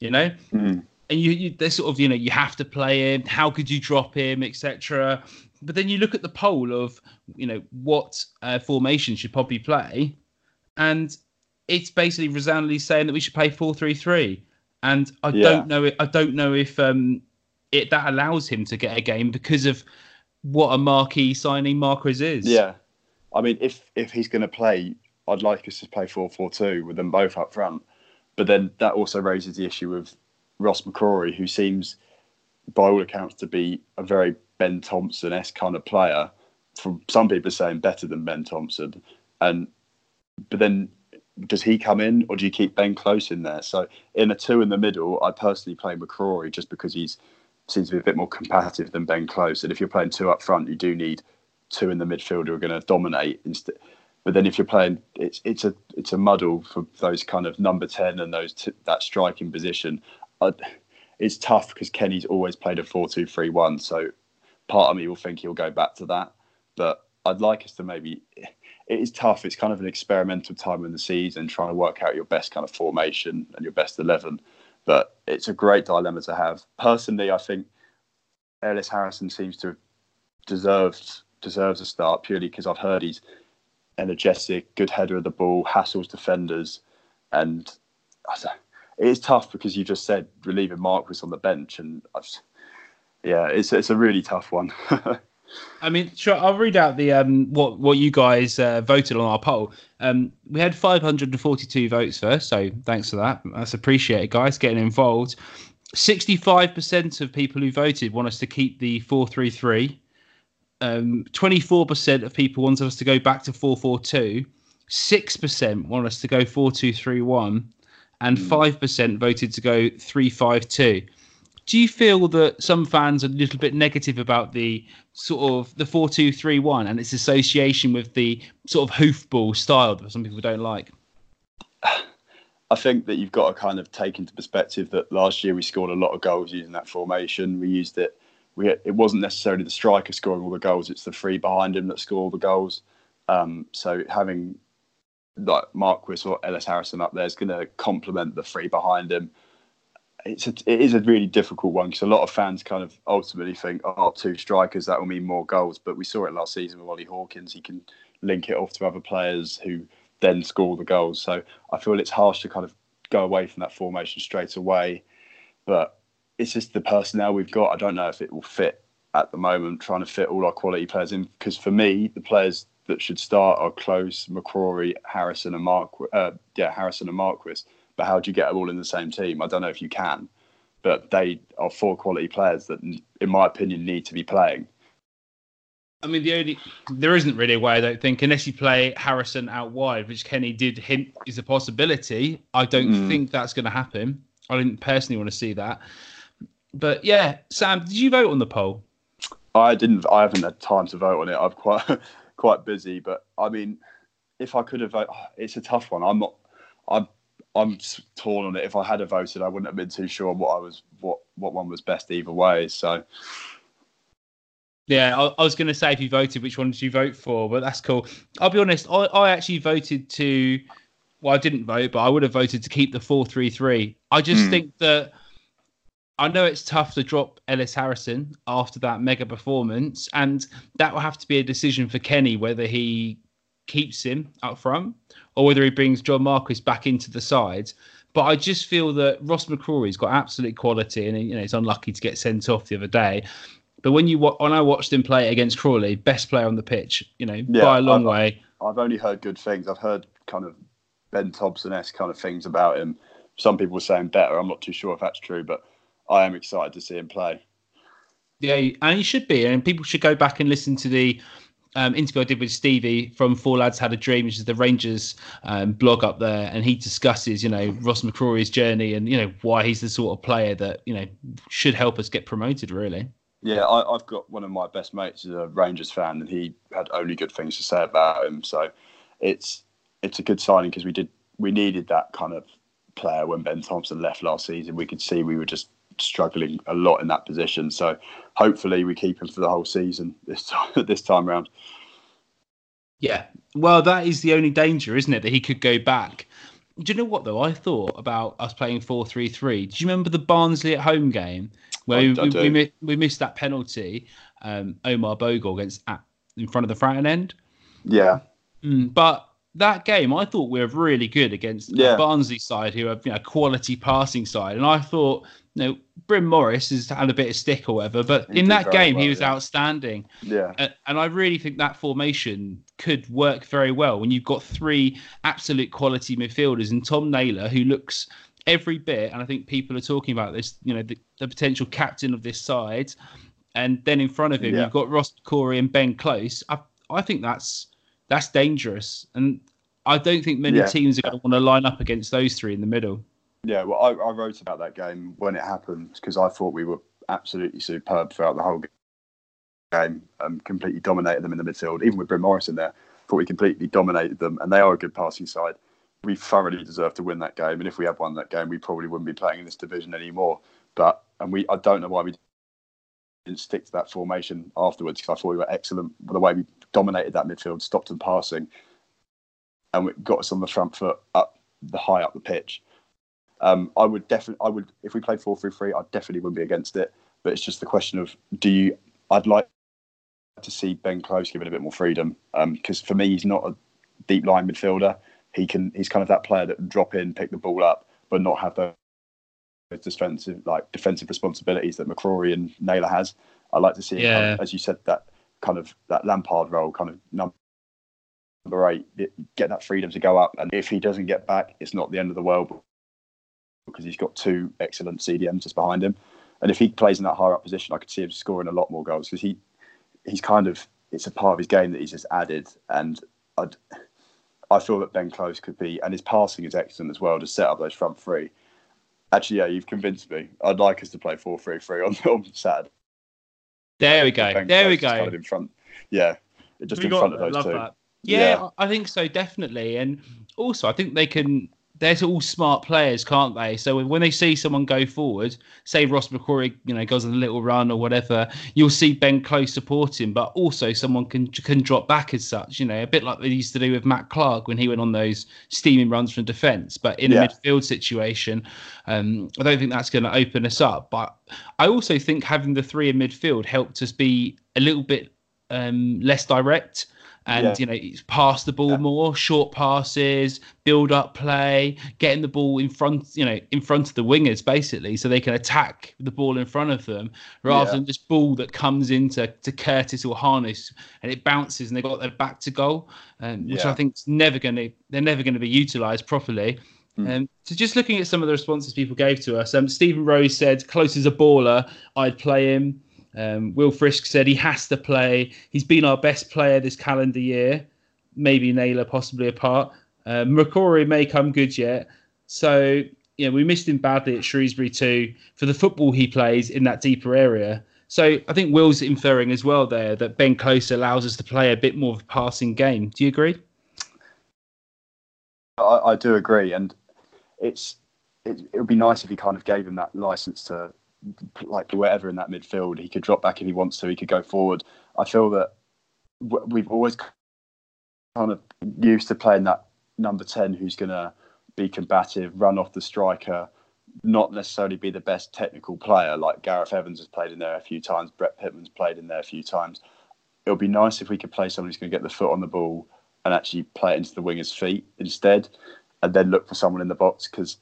You know, Mhm. and you, you they sort of you know you have to play him. How could you drop him, etc. But then you look at the poll of you know what uh, formation should Pompey play, and it's basically resoundingly saying that we should play four three three. And I Yeah. don't know. I don't know if um, it that allows him to get a game because of what a marquee signing Marquis is. Yeah, I mean, if if he's going to play, I'd like us to play four four two with them both up front. But then that also raises the issue of Ross McCrory, who seems, by all accounts, to be a very Ben Thompson esque kind of player. From some people saying better than Ben Thompson, and but then does he come in or do you keep Ben Close in there? So in a two in the middle, I personally play McCrory just because he's seems to be a bit more competitive than Ben Close. And if you're playing two up front, you do need two in the midfield who are going to dominate instead. But then if you're playing, it's it's a it's a muddle for those kind of number ten and those t- that striking position. it's tough because Kenny's always played a four-two-three-one. So part of me will think he'll go back to that. But I'd like us to maybe. It is tough. It's kind of an experimental time in the season, trying to work out your best kind of formation and your best eleven. But it's a great dilemma to have. Personally, I think Ellis Harrison seems to deserved deserves a start purely because I've heard he's energetic, good header of the ball, hassles defenders, and it is tough because you just said relieving Marquis on the bench, and just- yeah, it's it's a really tough one. I mean, sure. I'll read out the um what what you guys uh, voted on our poll. Um, we had 542 votes first, so thanks for that. That's appreciated, guys, getting involved. 65% of people who voted want us to keep the 433. Um, 24% of people want us to go back to 442. 6% want us to go 4231 and 5% voted to go 352 do you feel that some fans are a little bit negative about the sort of the four two three one and its association with the sort of hoofball style that some people don't like? I think that you've got to kind of take into perspective that last year we scored a lot of goals using that formation. We used it. We it wasn't necessarily the striker scoring all the goals; it's the three behind him that score all the goals. Um, so having like Marquis or Ellis Harrison up there is going to complement the three behind him. It's a, it is a really difficult one because a lot of fans kind of ultimately think, oh, two strikers that will mean more goals. But we saw it last season with Ollie Hawkins; he can link it off to other players who then score the goals. So I feel it's harsh to kind of go away from that formation straight away. But it's just the personnel we've got. I don't know if it will fit at the moment, trying to fit all our quality players in. Because for me, the players that should start are Close, McCrory, Harrison, and Mark. Uh, yeah, Harrison and Marquis. But how do you get them all in the same team? I don't know if you can, but they are four quality players that, in my opinion, need to be playing. I mean, the only there isn't really a way I don't think unless you play Harrison out wide, which Kenny did hint is a possibility. I don't mm. think that's going to happen. I didn't personally want to see that. But yeah, Sam, did you vote on the poll? I didn't. I haven't had time to vote on it. I'm quite quite busy. But I mean, if I could have voted, it's a tough one. I'm not. I'm I'm torn on it. If I had voted, I wouldn't have been too sure what I was what what one was best either way. So. Yeah, I, I was going to say if you voted, which one did you vote for? But that's cool. I'll be honest. I, I actually voted to. Well, I didn't vote, but I would have voted to keep the four three three. I just mm. think that I know it's tough to drop Ellis Harrison after that mega performance, and that will have to be a decision for Kenny whether he keeps him up front or whether he brings John Marquis back into the side. But I just feel that Ross McCrorie's got absolute quality, and you know he's unlucky to get sent off the other day. But when you when I watched him play against Crawley, best player on the pitch, you know, yeah, by a long I've, way. I've only heard good things. I've heard kind of Ben Thompson esque kind of things about him. Some people were saying better. I'm not too sure if that's true, but I am excited to see him play. Yeah, and he should be, and people should go back and listen to the um, interview I did with Stevie from Four Lads Had a Dream, which is the Rangers um, blog up there, and he discusses, you know, Ross McCrorie's journey and you know why he's the sort of player that you know should help us get promoted. Really. Yeah, I, have got one of my best mates is a Rangers fan, and he had only good things to say about him. So it's it's a good signing because we did we needed that kind of player when Ben Thompson left last season. We could see we were just struggling a lot in that position. So hopefully we keep him for the whole season this time this time round. Yeah, well, that is the only danger, isn't it? That he could go back. Do you know what though? I thought about us playing four three three. Do you remember the Barnsley at home game where I, we, I we, we, missed that penalty? Um, Omar Bogle against at, in front of the front end. Yeah, mm, but that game, I thought we were really good against yeah. the Barnsley side, who are you know, quality passing side, and I thought you know, Bryn Morris has had a bit of stick or whatever, but he in that game well, he was yeah. outstanding. Yeah, and, and, I really think that formation could work very well when you've got three absolute quality midfielders and Tom Naylor, who looks every bit, and I think people are talking about this, you know, the, the potential captain of this side, and then in front of him yeah. you've got Ross McCrorie and Ben Close. I I think that's that's dangerous, and I don't think many yeah. teams are going to want to line up against those three in the middle. Yeah, well, I, I wrote about that game when it happened because I thought we were absolutely superb throughout the whole game, um, completely dominated them in the midfield, even with Bryn Morris in there. Thought we completely dominated them, and they are a good passing side. We thoroughly deserve to win that game, and if we had won that game, we probably wouldn't be playing in this division anymore. But and we, I don't know why we didn't stick to that formation afterwards because I thought we were excellent. The way we dominated that midfield, stopped them passing, and we got us on the front foot up the high up the pitch. Um, I would definitely, I would, if we played four three three, I definitely wouldn't be against it. But it's just the question of do you? I'd like to see Ben Close given a bit more freedom because um, for me, he's not a deep line midfielder. He can, he's kind of that player that drop in, pick the ball up, but not have those defensive like defensive responsibilities that McCrorie and Naylor has. I like to see, yeah. kind of, as you said, that kind of that Lampard role, kind of number eight, get that freedom to go up. And if he doesn't get back, it's not the end of the world because he's got two excellent CDMs just behind him. And if he plays in that higher up position, I could see him scoring a lot more goals because he he's kind of it's a part of his game that he's just added. And I'd, I feel that Ben Close could be, and his passing is excellent as well to set up those front three. Actually, yeah, you've convinced me. I'd like us to play 4 3 3 on, on Saturday. There we go. Ben there Close we go. Kind of in front. Yeah, just we in front of those two. Yeah, yeah, I think so, definitely. And also, I think they can they're all smart players, can't they? So when they see someone go forward, say Ross McCrorie, you know, goes on a little run or whatever, you'll see Ben Close supporting, but also someone can can drop back as such, you know, a bit like they used to do with Matt Clarke when he went on those steaming runs from defence. But in yeah. a midfield situation, um, I don't think that's going to open us up. But I also think having the three in midfield helped us be a little bit um, less direct and yeah. you know pass the ball yeah. more short passes build up play getting the ball in front you know in front of the wingers basically so they can attack the ball in front of them rather yeah. than this ball that comes into to Curtis or Harness and it bounces and they got their back to goal um, which I think is never going to they're never going to be utilized properly Um, so just looking at some of the responses people gave to us, um, Stephen Rose said, "Close as a baller, I'd play him." Um, Will Frisk said he has to play. He's been our best player this calendar year. Maybe Naylor possibly apart. McCrory may come good yet. So yeah, we missed him badly at Shrewsbury too for the football he plays in that deeper area. So I think Will's inferring as well there that Ben Close allows us to play a bit more of a passing game. Do you agree? I, I do agree, and it's it, it would be nice if he kind of gave him that license to like wherever in that midfield he could drop back if he wants to. He could go forward. I feel that we've always kind of used to playing that number ten who's going to be combative, run off the striker, not necessarily be the best technical player. Like Gareth Evans has played in there a few times, Brett Pitman's played in there a few times. It would be nice if we could play someone who's going to get the foot on the ball and actually play it into the winger's feet instead, and then look for someone in the box because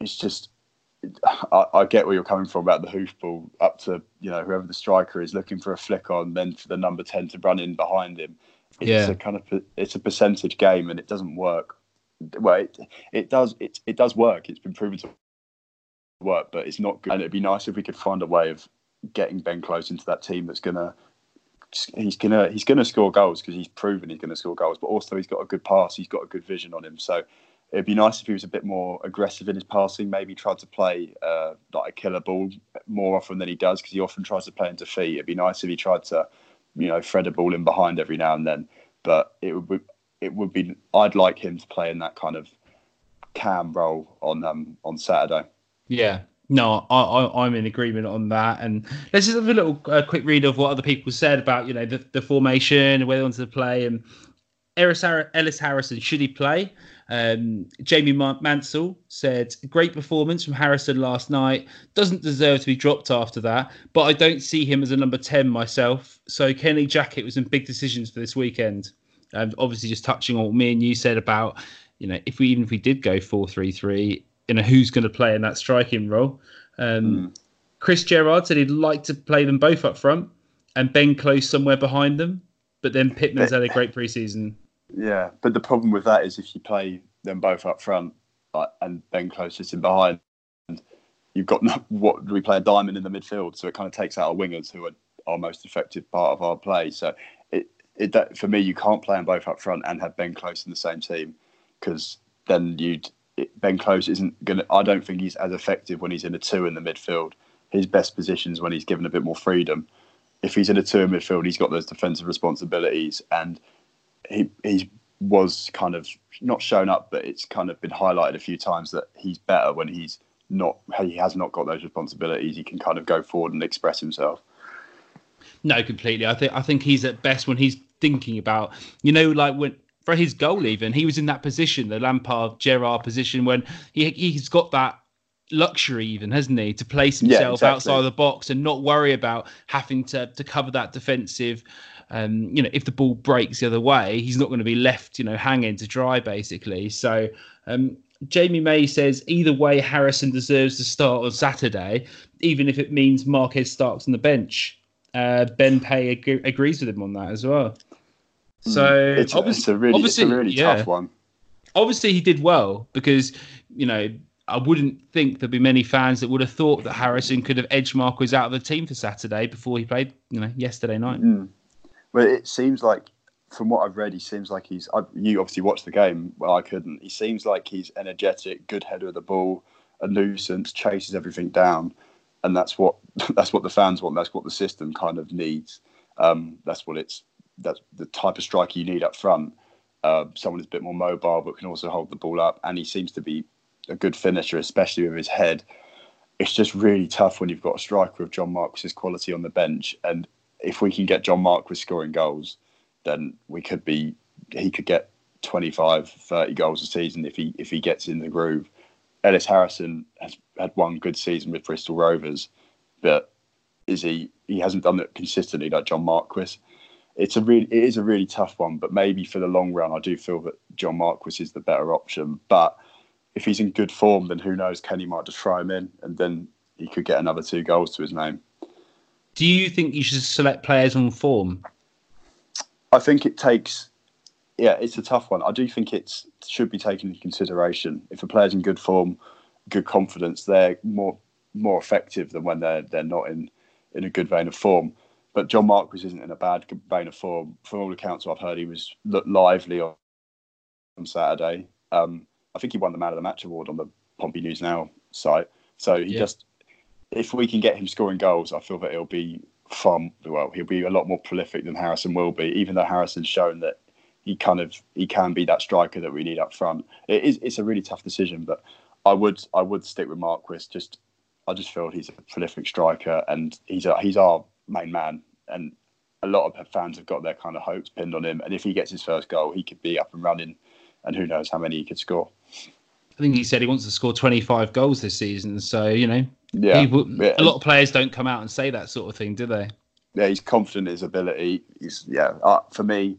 it's just. I, I, get where you're coming from about the hoofball up to you know whoever the striker is looking for a flick on, then for the number ten to run in behind him. It's yeah. a kind of it's a percentage game and it doesn't work. Well, it, it does it it does work. It's been proven to work, but it's not good. And it'd be nice if we could find a way of getting Ben Close into that team that's gonna he's gonna he's gonna score goals because he's proven he's gonna score goals, but also he's got a good pass, he's got a good vision on him. So it'd be nice if he was a bit more aggressive in his passing, maybe tried to play uh, like a killer ball more often than he does because he often tries to play into feet. It'd be nice if he tried to, you know, thread a ball in behind every now and then. But it would be, it would be I'd like him to play in that kind of cam role on um on Saturday. Yeah, no, I, am in agreement on that. And let's just have a little uh, quick read of what other people said about you know the, the formation and where they wanted to play. And Ellis Harrison should he play? Um, Jamie Mansell said, Great performance from Harrison last night. Doesn't deserve to be dropped after that, but I don't see him as a number 10 myself. So Kenny Jackett was in big decisions for this weekend. Um, obviously, just touching on what me and you said about, you know, if we even if we did go 4 3 3, you know who's going to play in that striking role. Um, mm. Chris Gerard said he'd like to play them both up front and Ben Close somewhere behind them, but then Pitman's had a great preseason. Yeah, but the problem with that is if you play them both up front like, and Ben Close sitting behind, you've got no, what we play a diamond in the midfield? So it kind of takes out our wingers who are our most effective part of our play. So it, it that, for me, you can't play them both up front and have Ben Close in the same team because then you'd Ben Close isn't going to. I don't think he's as effective when he's in a two in the midfield. His best positions when he's given a bit more freedom. If he's in a two in midfield, he's got those defensive responsibilities, and he he was kind of not shown up, but it's kind of been highlighted a few times that he's better when he's not. He has not got those responsibilities. He can kind of go forward and express himself. No, completely. I think I think he's at best when he's thinking about you know like when for his goal even he was in that position the Lampard Gerrard position when he he's got that luxury even hasn't he to place himself yeah, exactly. outside of the box and not worry about having to to cover that defensive um, you know if the ball breaks the other way he's not going to be left you know hanging to dry basically so um, Jamie May says either way Harrison deserves to start on Saturday even if it means Marquis starts on the bench uh, Ben Pay ag- agrees with him on that as well Hmm. So it's, it's a really, it's a really yeah. tough one. Obviously, he did well because you know I wouldn't think there'd be many fans that would have thought that Harrison could have edged Marquis out of the team for Saturday before he played, you know, yesterday night. Mm. Well, it seems like, from what I've read, he seems like he's. I, you obviously watched the game. Well, I couldn't. He seems like he's energetic, good header of the ball, a nuisance, chases everything down, and that's what that's what the fans want. That's what the system kind of needs. Um, that's what it's that's the type of striker you need up front. Uh, someone who's a bit more mobile but can also hold the ball up, and he seems to be a good finisher, especially with his head. It's just really tough when you've got a striker of John Marquis's quality on the bench, and if we can get John Marquis scoring goals, then we could be he could get 25, 30 goals a season if he if he gets in the groove. Ellis Harrison has had one good season with Bristol Rovers, but is he he hasn't done it consistently like John Marquis it's a really it is a really tough one. But maybe for the long run, I do feel that John Marquis is the better option. But if he's in good form, then who knows? Kenny might just throw him in, and then he could get another two goals to his name. Do you think you should select players on form? I think it takes yeah, it's a tough one. I do think it should be taken into consideration. If a player's in good form, good confidence, they're more more effective than when they're they're not in in a good vein of form. But John Marquis isn't in a bad vein of form. From all accounts I've heard, he was looked lively on, on Saturday. Um, I think he won the Man of the Match award on the Pompey News Now site. So he Yeah. just, if we can get him scoring goals, I feel that he'll be far well. He'll be a lot more prolific than Harrison will be. Even though Harrison's shown that he kind of he can be that striker that we need up front. It is it's a really tough decision, but I would I would stick with Marquis. Just I just feel he's a prolific striker and he's a, he's our main man. And a lot of fans have got their kind of hopes pinned on him. And if he gets his first goal, he could be up and running. And who knows how many he could score. I think he said he wants to score 25 goals this season. So, you know, Yeah, yeah. a lot of players don't come out and say that sort of thing, do they? yeah, he's confident in his ability. He's yeah. Uh, for me,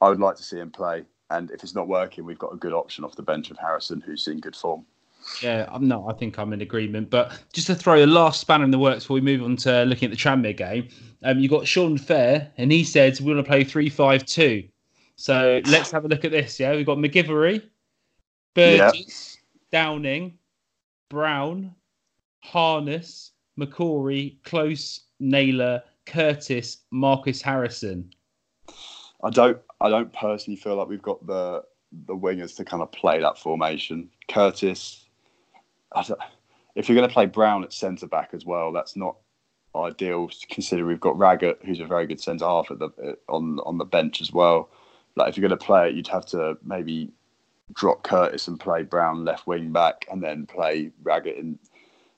I would like to see him play. And if it's not working, we've got a good option off the bench of Harrison, who's in good form. Yeah, I'm not. I think I'm in agreement. But just to throw a last spanner in the works before we move on to looking at the Tranmere game, um, you got Sean Fair, and he said we want to play three-five-two. So let's have a look at this. Yeah, we've got MacGillivray, Burgess, Downing, Brown, Harness, McCrorie, Close, Naylor, Curtis, Marquis Harrison. I don't I don't personally feel like we've got the the wingers to kind of play that formation. Curtis, I don't, if you're going to play Brown at centre back as well, that's not ideal. Consider we've got Raggett, who's a very good centre half at the on on the bench as well. Like if you're going to play it, you'd have to maybe drop Curtis and play Brown left wing back, and then play Raggett in.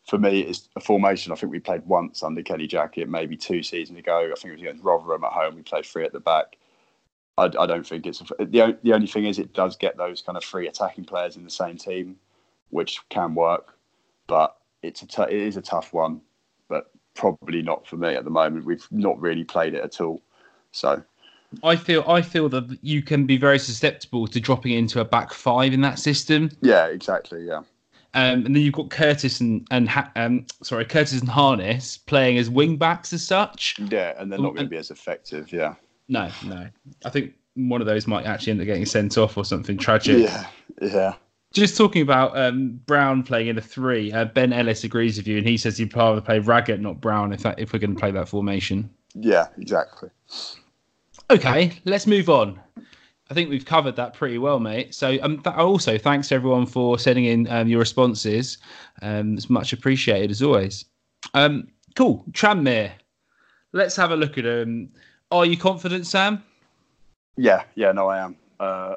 For me, it's a formation I think we played once under Kenny Jackett, maybe two seasons ago. I think it was against Rotherham at home. We played three at the back. I, I don't think it's a, the the only thing is it does get those kind of three attacking players in the same team, which can work, but it's a t- it is a tough one, but probably not for me at the moment. We've not really played it at all, so I feel I feel that you can be very susceptible to dropping into a back five in that system. yeah, exactly, yeah, Um, and then you've got Curtis and and Ha- um, sorry Curtis and Harness playing as wing backs as such. yeah, and they're not going to be as effective, yeah, No, no. I think one of those might actually end up getting sent off or something tragic. yeah, yeah. Just talking about um, Brown playing in a three, uh, Ben Ellis agrees with you, and he says he'd rather play Raggett, not Brown, if that, if we're going to play that formation. Yeah, exactly. Okay, let's move on. I think we've covered that pretty well, mate. So, um, th- also thanks everyone for sending in um, your responses. Um, it's much appreciated as always. Um, cool, Tranmere. Let's have a look at them. Are you confident, Sam? Yeah, yeah, no, I am. Uh,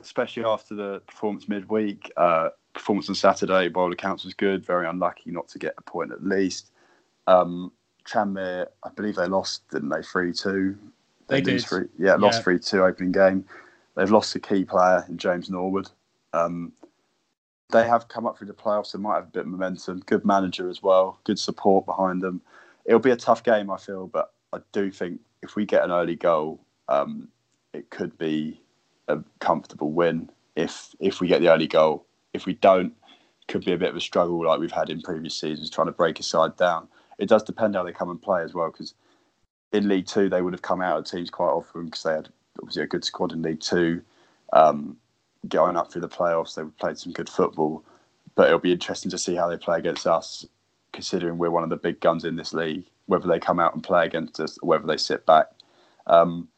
especially after the performance midweek. Uh, performance on Saturday, by all accounts, was good. Very unlucky not to get a point at least. Um, Tranmere, I believe they lost, didn't they? Three two. They lose did. Three, yeah, lost Yeah. three two opening game. They've lost a key player in James Norwood. Um, they have come up through the playoffs. They might have a bit of momentum. Good manager as well. Good support behind them. It'll be a tough game, I feel, but I do think if we get an early goal, um, it could be a comfortable win. If if we get the early goal, if we don't, it could be a bit of a struggle like we've had in previous seasons trying to break a side down. It does depend how they come and play as well, because in League Two they would have come out of teams quite often because they had obviously a good squad in League Two. Um, going up through the playoffs, they played some good football, but it'll be interesting to see how they play against us, considering we're one of the big guns in this league. Whether they come out and play against us, or whether they sit back. Um,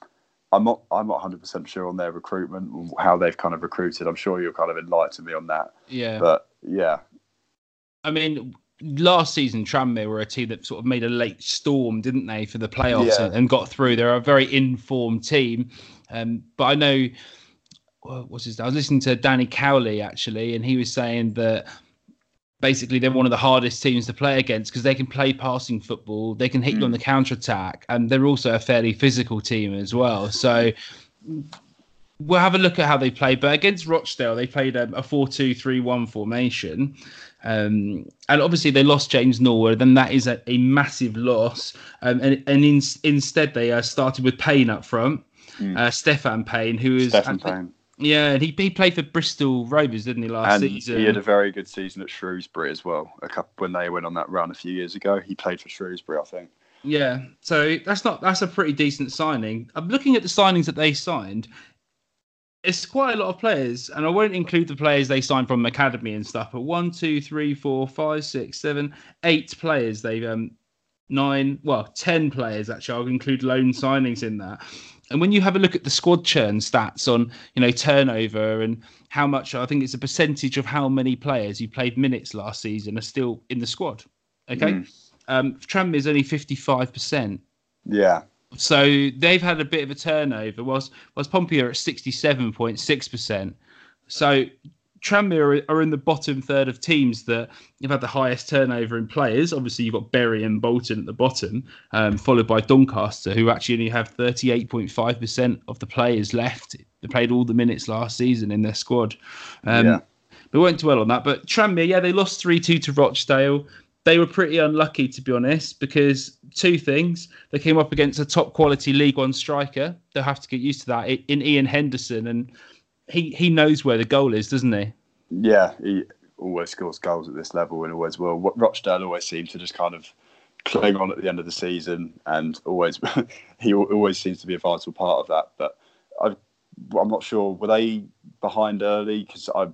I'm not. I'm not 100 percent sure on their recruitment, how they've kind of recruited. I'm sure you'll kind of enlighten me on that. Yeah. But yeah, I mean, last season, Tranmere were a team that sort of made a late storm, didn't they, for the playoffs Yeah. and, and got through. They're a very informed team. Um, but I know, what was his I was listening to Danny Cowley actually, and he was saying that basically they're one of the hardest teams to play against because they can play passing football, they can hit you on the counter attack, and they're also a fairly physical team as well. So we'll have a look at how they played. But against Rochdale, they played um, a 4 2 3 1 formation. Um, and obviously, they lost James Norwood, and that is a, a massive loss. Um, and and in, instead, they uh, started with Payne up front, uh, Stefan Payne, who is. Stefan Payne. Yeah, and he, he played for Bristol Rovers, didn't he, last and season? he had a very good season at Shrewsbury as well. A couple when they went on that run a few years ago, he played for Shrewsbury, I think. Yeah, so that's not that's a pretty decent signing. I'm looking at the signings that they signed. It's quite a lot of players, and I won't include the players they signed from academy and stuff. But one, two, three, four, five, six, seven, eight players they've um nine, well, ten players actually. I'll include loan signings in that. And when you have a look at the squad churn stats on, you know, turnover and how much, I think it's a percentage of how many players who played minutes last season are still in the squad. Okay. Mm. Um, Tranmere is only 55%. Yeah. So they've had a bit of a turnover, whilst, whilst Pompey are at 67.6%. So Tranmere are, in the bottom third of teams that have had the highest turnover in players. Obviously, you've got Bury and Bolton at the bottom, um, followed by Doncaster, who actually only have 38.5% of the players left. They played all the minutes last season in their squad. Um, yeah. We won't dwell on that. But Tranmere, yeah, they lost 3 2 to Rochdale they were pretty unlucky to be honest because two things. They came up against a top quality league one striker. They'll have to get used to that in ian henderson and he he knows where the goal is doesn't he? Yeah he always scores goals at this level and always will. Rochdale always seems to just kind of cling on at the end of the season and always he always seems to be a vital part of that but I, i'm not sure were they behind early? Because i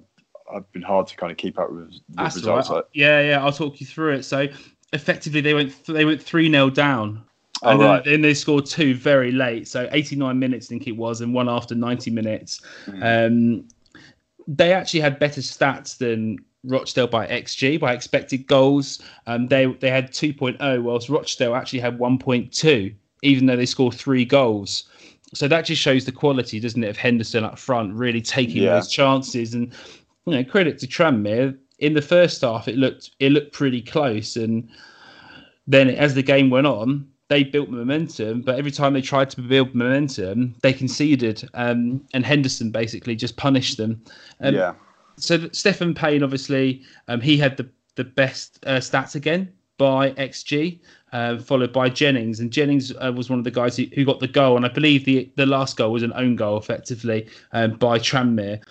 I've been hard to kind of keep up with, with results. Right. Yeah, yeah, I'll talk you through it. So effectively, they went they went three 0 down. Oh, and then, right. then, they scored two very late, so 89 minutes, I think it was, and one after 90 minutes. Mm. Um, they actually had better stats than Rochdale by XG, by expected goals. Um, they they had 2.0, whilst Rochdale actually had 1.2, even though they scored three goals. So that just shows the quality, doesn't it, of Henderson up front, really taking yeah. those chances. And you know, credit to Tranmere. In the first half, it looked it looked pretty close, and then as the game went on, they built momentum. But every time they tried to build momentum, they conceded, um, and Henderson basically just punished them. Um, yeah. So Stephen Payne, obviously, um, he had the the best uh, stats again by XG, uh, followed by Jennings. And Jennings uh, was one of the guys who, who, got the goal. And I believe the, the last goal was an own goal, effectively, um, by Tranmere.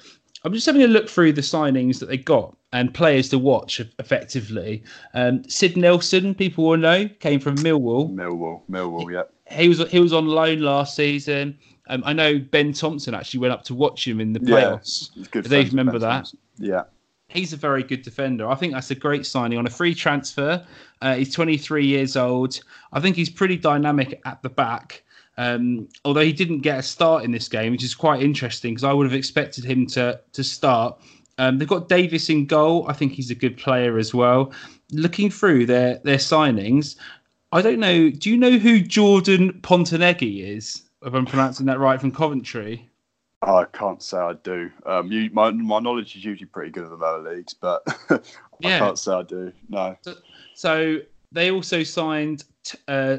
I'm just having a look through the signings that they got and players to watch effectively. Um, Sid Nelson, people will know, came from Millwall. Millwall, Millwall, yeah. He was he was on loan last season. Um, I know Ben Thompson actually went up to watch him in the playoffs. Yeah. They remember that. Thompson. Yeah. He's a very good defender. I think that's a great signing on a free transfer. Uh, he's 23 years old. I think he's pretty dynamic at the back. Um, although he didn't get a start in this game, which is quite interesting because I would have expected him to to start. Um, they've got Davis in goal. I think he's a good player as well. Looking through their their signings, I don't know. Do you know who Jordan Pontoneghi is? If I'm pronouncing that right, from Coventry. I can't say I do. Um, you, my my knowledge is usually pretty good at the lower leagues, but I yeah. can't say I do. No. So, so they also signed t- uh,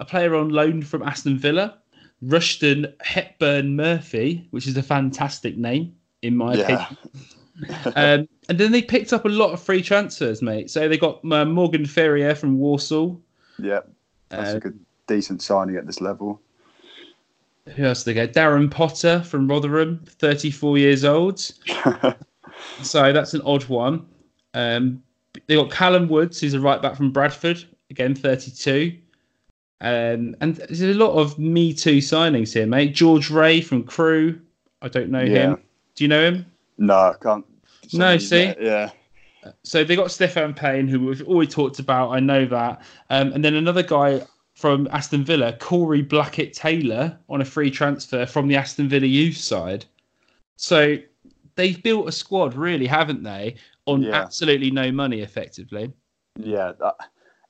a player on loan from Aston Villa, Rushian Hepburn Murphy, which is a fantastic name in my yeah. opinion. um, and then they picked up a lot of free transfers, mate. So they got uh, Morgan Ferrier from Walsall. Yeah, that's uh, a good, decent signing at this level. Who else did they get? Darren Potter from Rotherham, 34 years old. so that's an odd one. Um, they got Callum Woods, who's a right back from Bradford, again 32. Um, and there's a lot of Me Too signings here, mate. George Ray from Crewe. I don't know yeah. him. Do you know him? No, I can't. No, see? Yeah. So they got Stefan Payne, who we've always talked about. I know that. Um, and then another guy from Aston Villa, Corey Blackett Taylor, on a free transfer from the Aston Villa youth side. So they've built a squad, really, haven't they? On yeah. absolutely no money, effectively. Yeah, that,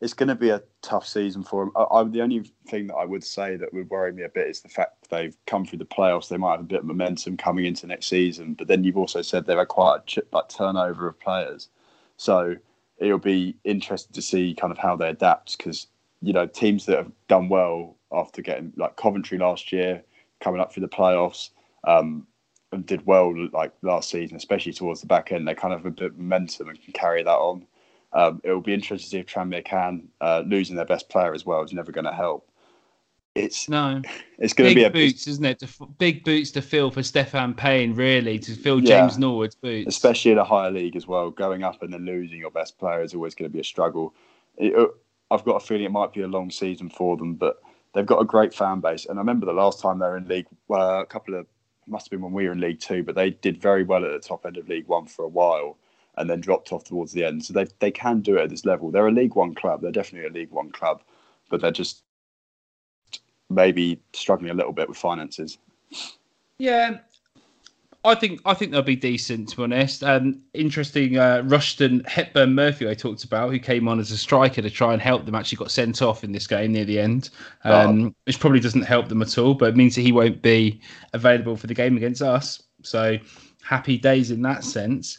it's going to be a tough season for them. I, I, the only thing that I would say that would worry me a bit is the fact they've come through the playoffs. They might have a bit of momentum coming into next season, but then you've also said they've had quite a ch- like turnover of players. So it'll be interesting to see kind of how they adapt because you know teams that have done well after getting like Coventry last year, coming up through the playoffs. Um, and did well like last season, especially towards the back end. They kind of have a bit of momentum and can carry that on. Um, it will be interesting to see if Tranmere can. Uh, losing their best player as well is never going to help. It's no, it's going to be a boots, isn't it? To, big boots to fill for Stefan Payne, really, to fill James Norwood's boots, especially in a higher league as well. Going up and then losing your best player is always going to be a struggle. It, uh, I've got a feeling it might be a long season for them, but they've got a great fan base. And I remember the last time they were in league, uh, a couple of must have been when we were in League Two, but they did very well at the top end of League One for a while, and then dropped off towards the end. So they they can do it at this level. They're a League One club. They're definitely a League One club, but they're just maybe struggling a little bit with finances. Yeah, I think I think they'll be decent to be honest. Um, interesting, uh, Rushian Hepburn Murphy I talked about, who came on as a striker to try and help them, actually got sent off in this game near the end, um, oh. which probably doesn't help them at all. But it means that he won't be available for the game against us. So happy days in that sense.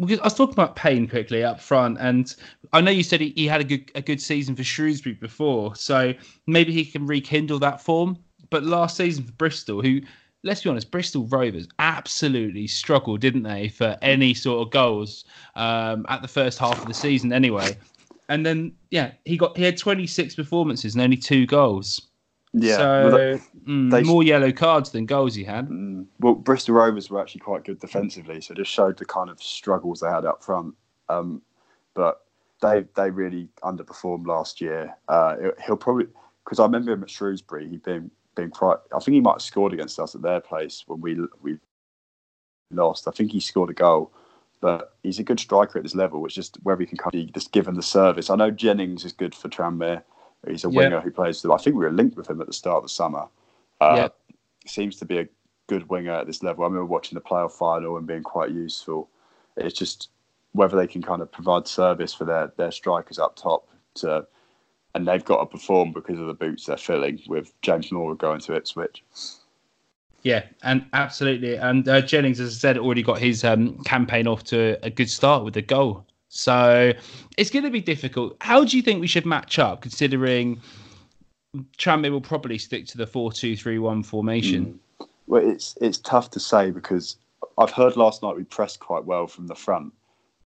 I was talking about Payne quickly up front, and I know you said he, he had a good a good season for Shrewsbury before, so maybe he can rekindle that form. But last season for Bristol, who let's be honest, Bristol Rovers absolutely struggled, didn't they, for any sort of goals um, at the first half of the season, anyway. And then, yeah, he got he had 26 performances and only two goals. Yeah, so well, mm, they, more yellow cards than goals he had. Mm, well, Bristol Rovers were actually quite good defensively, so it just showed the kind of struggles they had up front. Um, but they they really underperformed last year. Uh, he'll probably because I remember him at Shrewsbury. He'd been been quite. I think he might have scored against us at their place when we we lost. I think he scored a goal, but he's a good striker at this level. It's just where we can kind of just give him the service. I know Jennings is good for Tranmere. He's a winger who plays. I think we were linked with him at the start of the summer. Uh, Seems to be a good winger at this level. I remember watching the playoff final and being quite useful. It's just whether they can kind of provide service for their their strikers up top to and they've got to perform because of the boots they're filling with James Moore going to Ipswich. Yeah, and absolutely. And uh, Jennings, as I said, already got his um, campaign off to a good start with a goal. So it's going to be difficult. How do you think we should match up, considering Tranmere will probably stick to the four-two-three-one formation? Mm. Well, it's it's tough to say because I've heard last night we pressed quite well from the front,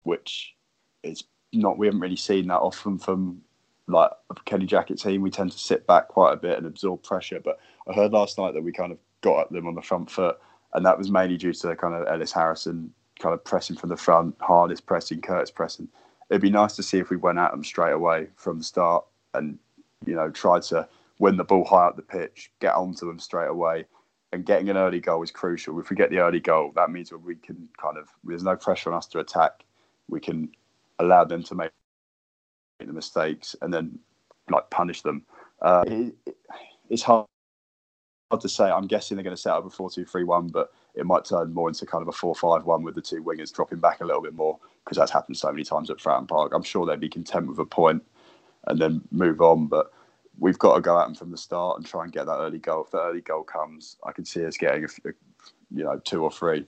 which is not we haven't really seen that often from like a Kenny Jackett team, we tend to sit back quite a bit and absorb pressure. But I heard last night that we kind of got at them on the front foot, and that was mainly due to kind of Ellis Harrison kind of pressing from the front, Harness pressing, Curtis pressing. It'd be nice to see if we went at them straight away from the start and you know tried to win the ball high up the pitch, get onto them straight away. And getting an early goal is crucial. If we get the early goal, that means we can kind of there's no pressure on us to attack. We can allow them to make the mistakes and then like punish them. Uh, it, it's hard, hard to say. I'm guessing they're going to set up a 4 2 3 1, but it might turn more into kind of a 4 5 1 with the two wingers dropping back a little bit more because that's happened so many times at Fratton Park. I'm sure they'd be content with a point and then move on, but we've got to go at them from the start and try and get that early goal. If the early goal comes, I can see us getting a you know two or three.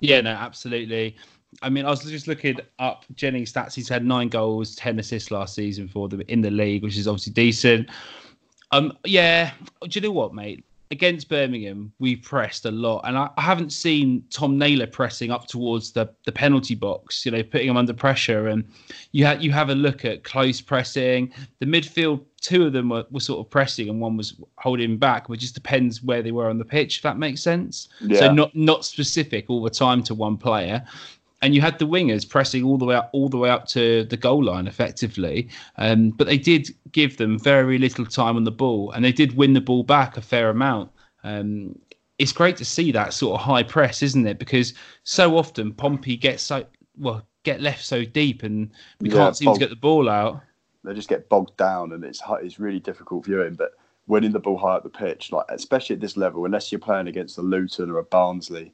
Yeah, no, absolutely. I mean, I was just looking up Jennings' stats. He's had nine goals, ten assists last season for them in the league, which is obviously decent. Um, yeah. Do you know what, mate? Against Birmingham, we pressed a lot, and I, I haven't seen Tom Naylor pressing up towards the, the penalty box. You know, putting them under pressure, and you have you have a look at close pressing. The midfield, two of them were, were sort of pressing, and one was holding back. It just depends where they were on the pitch. If that makes sense. Yeah. So not not specific all the time to one player and you had the wingers pressing all the way up, all the way up to the goal line effectively. Um, but they did give them very little time on the ball, and they did win the ball back a fair amount. Um, it's great to see that sort of high press, isn't it? Because so often Pompey gets so well get left so deep, and we yeah, can't seem bogged, to get the ball out. They just get bogged down, and it's it's really difficult viewing. But winning the ball high up the pitch, like especially at this level, unless you're playing against a Luton or a Barnsley,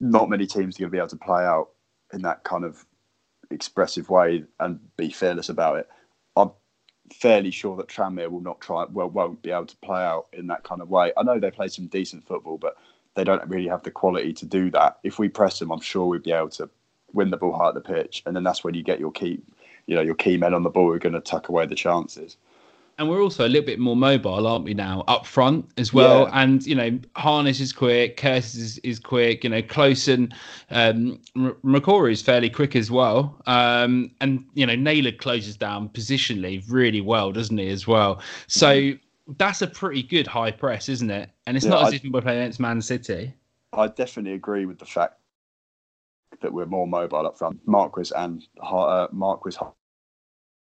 not many teams are going to be able to play out in that kind of expressive way and be fearless about it. I'm fairly sure that Tranmere will not try, well, won't be able to play out in that kind of way. I know they play some decent football, but they don't really have the quality to do that. If we press them, I'm sure we'd be able to win the ball at the pitch, and then that's when you get your key, you know, your key men on the ball who are going to tuck away the chances and we're also a little bit more mobile, aren't we now, up front as well? Yeah. And you know, Harness is quick, Curtis is, is quick. You know, Close and um, is fairly quick as well. Um, and you know, Naylor closes down positionally really well, doesn't he, as well? So mm-hmm. that's a pretty good high press, isn't it? And it's yeah, not as I, if we're playing against Man City. I definitely agree with the fact that we're more mobile up front. Marquis and uh, Marquis,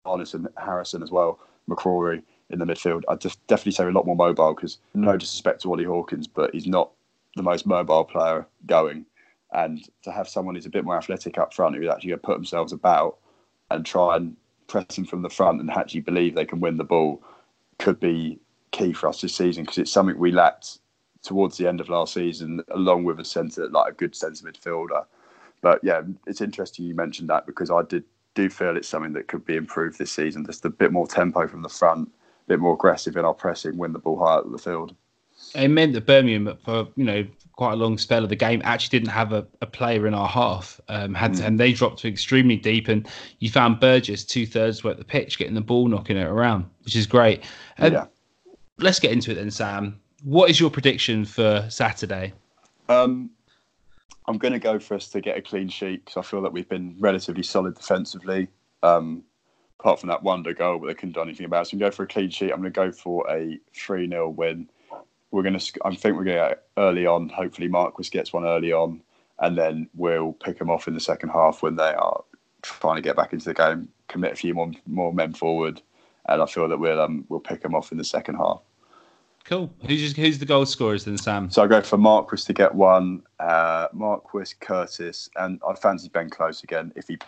Harness and Harrison as well McCrory in the midfield. I'd just definitely say a lot more mobile because no disrespect to Ollie Hawkins, but he's not the most mobile player going, and to have someone who's a bit more athletic up front who's actually going to put themselves about and try and press them from the front and actually believe they can win the ball could be key for us this season because it's something we lacked towards the end of last season, along with a centre like a good centre midfielder. But yeah, it's interesting you mentioned that because I did do feel it's something that could be improved this season. Just a bit more tempo from the front, a bit more aggressive in our pressing, win the ball high up the field. It meant that Birmingham, for you know quite a long spell of the game, actually didn't have a, a player in our half. Um, had mm. and they dropped extremely deep, and you found Burgess two thirds worth the pitch, getting the ball, knocking it around, which is great. Um, yeah. Let's get into it then, Sam. What is your prediction for Saturday? Um, I'm going to go for us to get a clean sheet because I feel that we've been relatively solid defensively. Um, apart from that wonder goal, but they couldn't do anything about it. So to go for a clean sheet. I'm going to go for a 3 0 win. We're going to, I think we're going to get early on. Hopefully, Marquis gets one early on, and then we'll pick them off in the second half when they are trying to get back into the game, commit a few more, more men forward. And I feel that we'll, um, we'll pick them off in the second half. Cool. Who's who's the goal scorers then, Sam? So I go for Marquis to get one, uh, Marquis, Curtis, and I fancy Ben Close again if he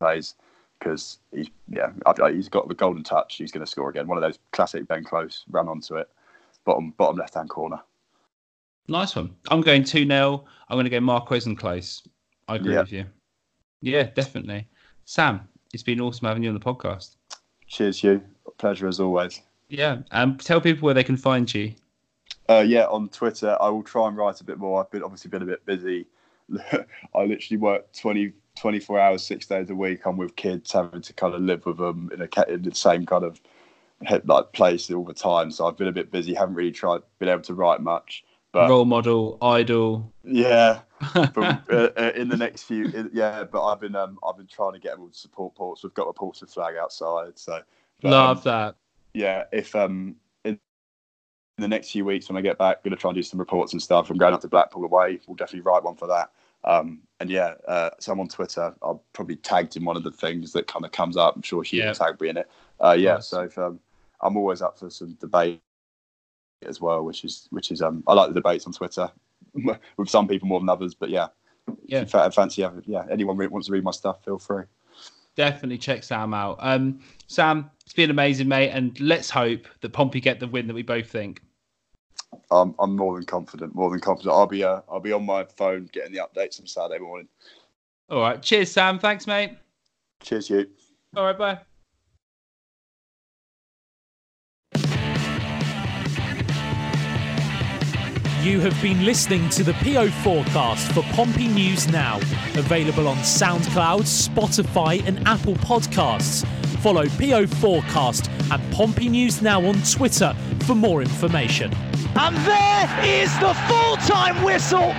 plays because he's yeah he's got the golden touch. He's going to score again. One of those classic Ben Close run onto it, bottom bottom left hand corner. Nice one. I'm going two 0 I'm going to go Marquis and Close. I agree with you. Yeah, definitely. Sam, it's been awesome having you on the podcast. Cheers, you. Pleasure as always. Yeah, and um, tell people where they can find you. Uh, yeah, on Twitter, I will try and write a bit more. I've been obviously been a bit busy. I literally work 20, 24 hours, six days a week. I'm with kids, having to kind of live with them in a in the same kind of like place all the time. So I've been a bit busy. Haven't really tried, been able to write much. But role model, idol. Yeah, but, uh, uh, in the next few, yeah. But I've been um, I've been trying to get them to support Ports. We've got a Portsmouth flag outside, so but, love um, that yeah, if um in, the next few weeks when I get back, I'm gonna try and do some reports and stuff. I'm going up to Blackpool away. We'll definitely write one for that. Um, and yeah, uh, so I'm on Twitter. I'll probably tagged in one of the things that kind of comes up. I'm sure he yeah. will tag me in it. Uh, yeah, nice. so if, um, I'm always up for some debate as well, which is which is um, I like the debates on Twitter with some people more than others. But yeah, yeah, if you fancy, yeah, anyone wants to read my stuff, feel free definitely check Sam out. Um, Sam, it's been amazing, mate, and let's hope that Pompey get the win that we both think. Um, I'm more than confident. More than confident. I'll be uh, I'll be on my phone getting the updates on Saturday morning. All right. Cheers, Sam. Thanks, mate. Cheers, you. All right. Bye. You have been listening to the PO forecast for Pompey News Now, available on SoundCloud, Spotify, and Apple Podcasts. Follow PO Forecast and Pompey News Now on Twitter for more information. And there is the full time whistle.